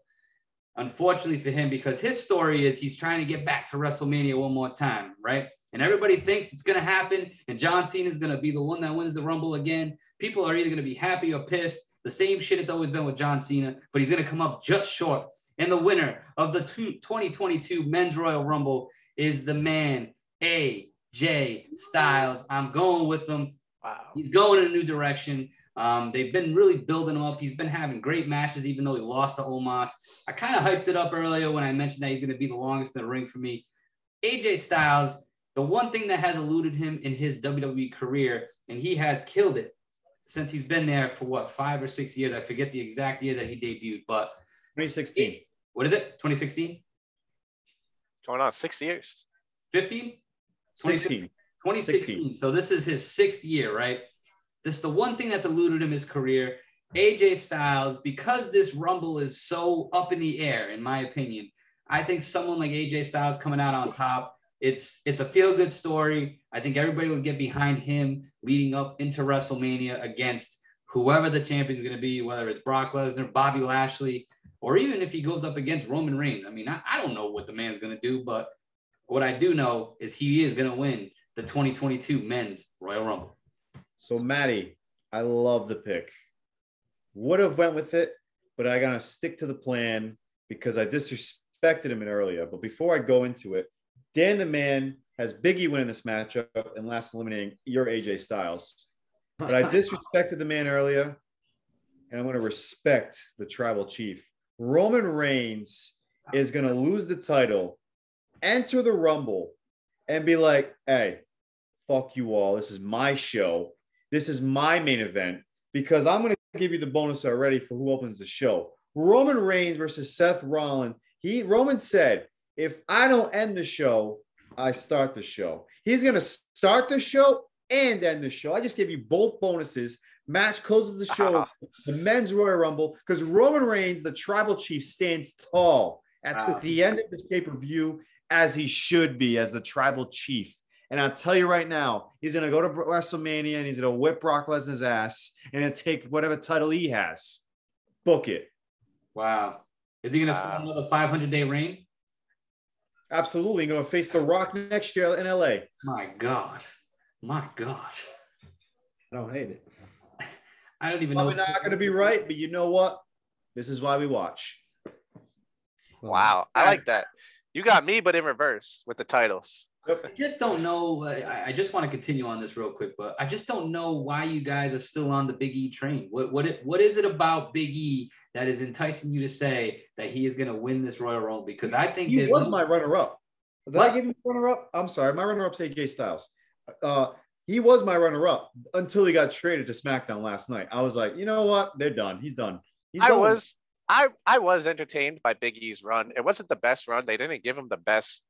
Unfortunately for him, because his story is he's trying to get back to WrestleMania one more time, right? And everybody thinks it's gonna happen, and John Cena is gonna be the one that wins the Rumble again. People are either gonna be happy or pissed. The same shit it's always been with John Cena, but he's gonna come up just short. And the winner of the 2022 Men's Royal Rumble is the man AJ Styles. I'm going with him. Wow. He's going in a new direction. Um, they've been really building him up. He's been having great matches, even though he lost to Omos. I kind of hyped it up earlier when I mentioned that he's going to be the longest in the ring for me. AJ Styles, the one thing that has eluded him in his WWE career, and he has killed it since he's been there for what, five or six years? I forget the exact year that he debuted, but 2016. What is it? 2016? Going on six years. 15? 16. 2016. 16. So this is his sixth year, right? This is the one thing that's eluded him his career. AJ Styles, because this Rumble is so up in the air, in my opinion, I think someone like AJ Styles coming out on top. It's it's a feel good story. I think everybody would get behind him leading up into WrestleMania against whoever the champion is going to be, whether it's Brock Lesnar, Bobby Lashley, or even if he goes up against Roman Reigns. I mean, I, I don't know what the man's going to do, but what I do know is he is going to win the 2022 Men's Royal Rumble. So Maddie, I love the pick. Would have went with it, but I gotta stick to the plan because I disrespected him in earlier. But before I go into it, Dan the Man has Biggie winning this matchup and last eliminating your AJ Styles. But I *laughs* disrespected the man earlier, and I'm going to respect the tribal chief. Roman Reigns is going to lose the title, enter the Rumble, and be like, hey, fuck you all. This is my show. This is my main event because I'm going to give you the bonus already for who opens the show. Roman Reigns versus Seth Rollins. He Roman said, if I don't end the show, I start the show. He's going to start the show and end the show. I just give you both bonuses. Match closes the show, the men's Royal Rumble, because Roman Reigns, the tribal chief, stands tall at Wow. the end of this pay per view, as he should be, as the tribal chief. And I'll tell you right now, he's going to go to WrestleMania and he's going to whip Brock Lesnar's ass and take whatever title he has. Book it. Wow. Is he going to Wow. start another 500 day reign? Absolutely. He's going to face The Rock next year in LA. My God. My God. I don't hate it. I don't even know. Probably not going to be right, but you know what? This is why we watch. Wow, I like that. You got me, but in reverse with the titles. I just don't know. I, I just want to continue on this real quick, but I just don't know why you guys are still on the Big E train. What what it, what is it about Big E that is enticing you to say that he is going to win this Royal Rumble? Because I think He was no- my runner up. Did What? I give him runner up? I'm sorry. My runner up's AJ Styles. Uh, he was my runner up until he got traded to SmackDown last night. I was like, you know what? They're done. He's done. He's I done. was I I was entertained by Big E's run. It wasn't the best run. They didn't give him the best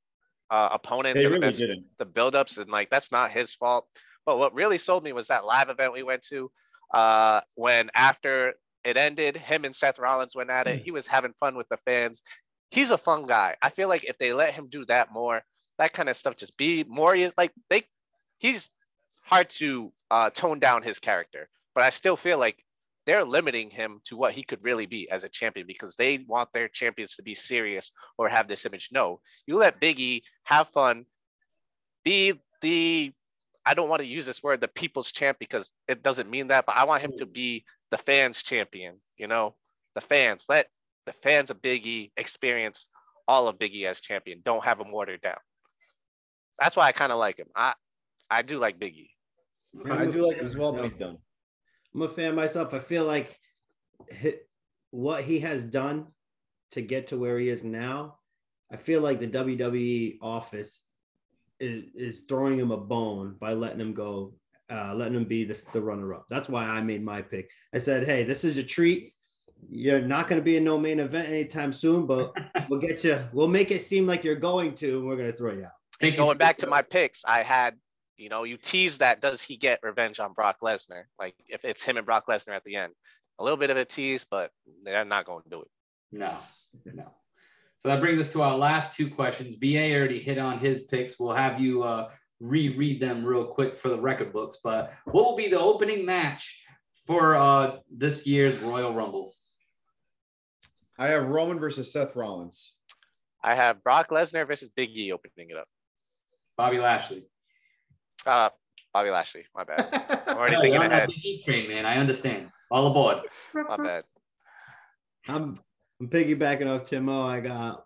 uh, opponent They or the really best didn't. the buildups, and like that's not his fault. But what really sold me was that live event we went to, uh, when after it ended, him and Seth Rollins went at it. He was having fun with the fans. He's a fun guy. I feel like if they let him do that more, that kind of stuff, just be more like they, he's hard to uh, tone down his character. But I still feel like they're limiting him to what he could really be as a champion because they want their champions to be serious or have this image. No, you let Biggie have fun, be the I don't want to use this word, the people's champ, because it doesn't mean that, but I want him to be the fans champion, you know, the fans. Let the fans of Biggie experience all of Biggie as champion. Don't have him watered down. That's why I kind of like him. I I do like Biggie. I do like him as well, but he's done. I'm a fan myself. I feel like hi- what he has done to get to where he is now, I feel like the WWE office is, is throwing him a bone by letting him go, uh, letting him be the, the runner up. That's why I made my pick. I said, hey, this is a treat. You're not going to be in no main event anytime soon, but *laughs* we'll get you, we'll make it seem like you're going to, and we're going to throw you out. Thank you Going back to my picks, I had, you know, you tease that does he get revenge on Brock Lesnar? Like if it's him and Brock Lesnar at the end. A little bit of a tease, but they're not going to do it. No, no. So that brings us to our last two questions. BA already hit on his picks. We'll have you uh, reread them real quick for the record books. But what will be the opening match for uh, this year's Royal Rumble? I have Roman versus Seth Rollins. I have Brock Lesnar versus Big E opening it up. Bobby Lashley. Uh, Bobby Lashley, my bad. I'm *laughs* already No, thinking you're on that ahead. Big E train, man. I understand. All aboard. My bad. I'm, I'm piggybacking off Timo. I got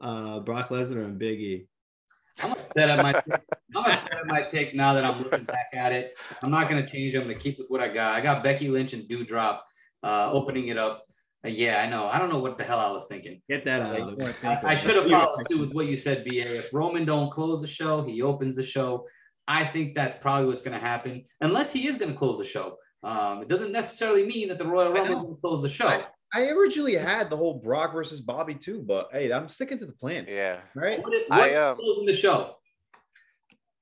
uh, Brock Lesnar and Biggie. I'm upset at my I'm upset at my pick now that I'm looking back at it. I'm not gonna change. I'm gonna keep with what I got. I got Becky Lynch and Doudrop uh, opening it up. Uh, yeah, I know. I don't know what the hell I was thinking. Get that out of the. I, I should have followed suit with what you said, BA. If Roman don't close the show, he opens the show. I think that's probably what's going to happen, unless he is going to close the show. Um, it doesn't necessarily mean that the Royal Rumble is going to close the show. I originally had the whole Brock versus Bobby too, but hey, I'm sticking to the plan. Yeah. Right? What, is- what I, is um, closing the show?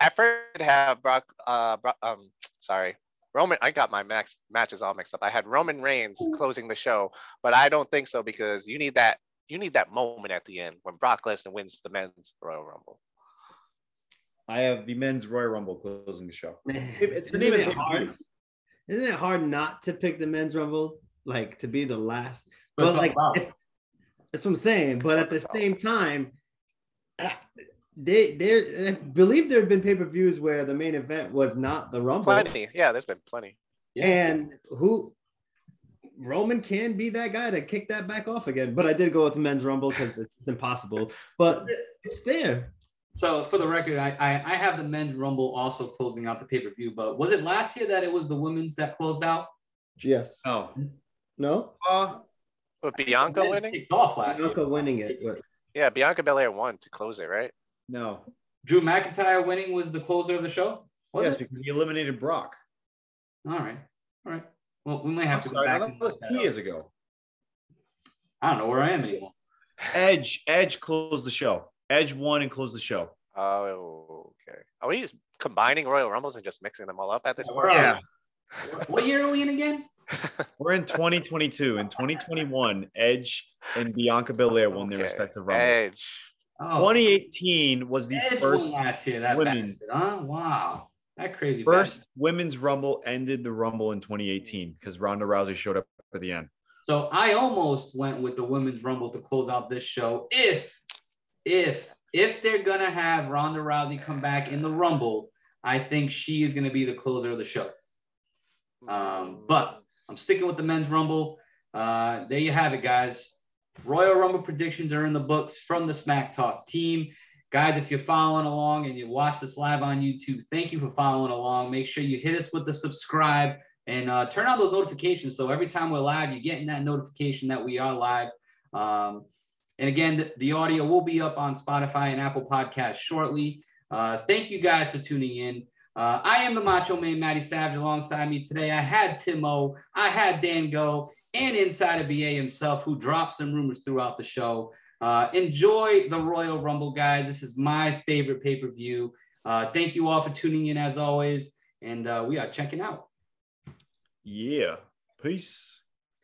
At first, I have Brock. Uh, Bro- um, sorry, Roman. I got my max matches all mixed up. I had Roman Reigns closing the show, but I don't think so because you need that you need that moment at the end when Brock Lesnar wins the men's Royal Rumble. I have the men's Royal Rumble closing the show. It's the isn't name of it the hard? Isn't it hard not to pick the men's rumble, like to be the last? But But like, if- that's what I'm saying. But at the what it's all same time, uh, they they believe there have been pay per views where the main event was not the rumble, Plenty. Yeah, there's been plenty. and who Roman can be that guy to kick that back off again. But I did go with the men's rumble because it's impossible. But it's there. So for the record, I, I I have the men's rumble also closing out the pay per view. But was it last year that it was the women's that closed out? Yes. No. No. Uh, With Bianca winning? kicked off last Bianca year. winning it. but- Yeah, Bianca Belair won to close it, right? no. Drew McIntyre winning was the closer of the show. Was yes, it? because he eliminated Brock. All right, all right. Well, we might have I'm to go sorry, back. that was two years ago. I don't know where I am anymore. Edge, Edge closed the show. Edge won and closed the show. Oh, okay. Are we just combining Royal Rumbles and just mixing them all up at this point? Yeah. What year are we in again? *laughs* We're in 2022. In 2021, Edge and Bianca Belair won their respective Rumble. Edge. Oh, 2018 was the Edge first won last year. That women's- bastard, huh? Wow, that crazy. first women's Rumble ended the Rumble in 2018 because Ronda Rousey showed up for the end. So I almost went with the women's rumble to close out this show. If, if, if they're gonna have Ronda Rousey come back in the rumble, I think she is gonna be the closer of the show. Um, but I'm sticking with the men's rumble. Uh, there you have it, guys. Royal Rumble predictions are in the books from the Smack Talk team. Guys, if you're following along and you watch this live on YouTube, thank you for following along. Make sure you hit us with the subscribe and uh, turn on those notifications. So every time we're live, you're getting that notification that we are live. Um, and again, the, audio will be up on Spotify and Apple Podcasts shortly. Uh, thank you guys for tuning in. Uh, I am the Macho Man, Matty Savage. Alongside me today, I had Tim O, I had Dan Go, and Inside of BA himself, who dropped some rumors throughout the show. Uh, enjoy the Royal Rumble, guys. This is my favorite pay per view. Uh, thank you all for tuning in as always, and uh, we are checking out. Yeah. Peace.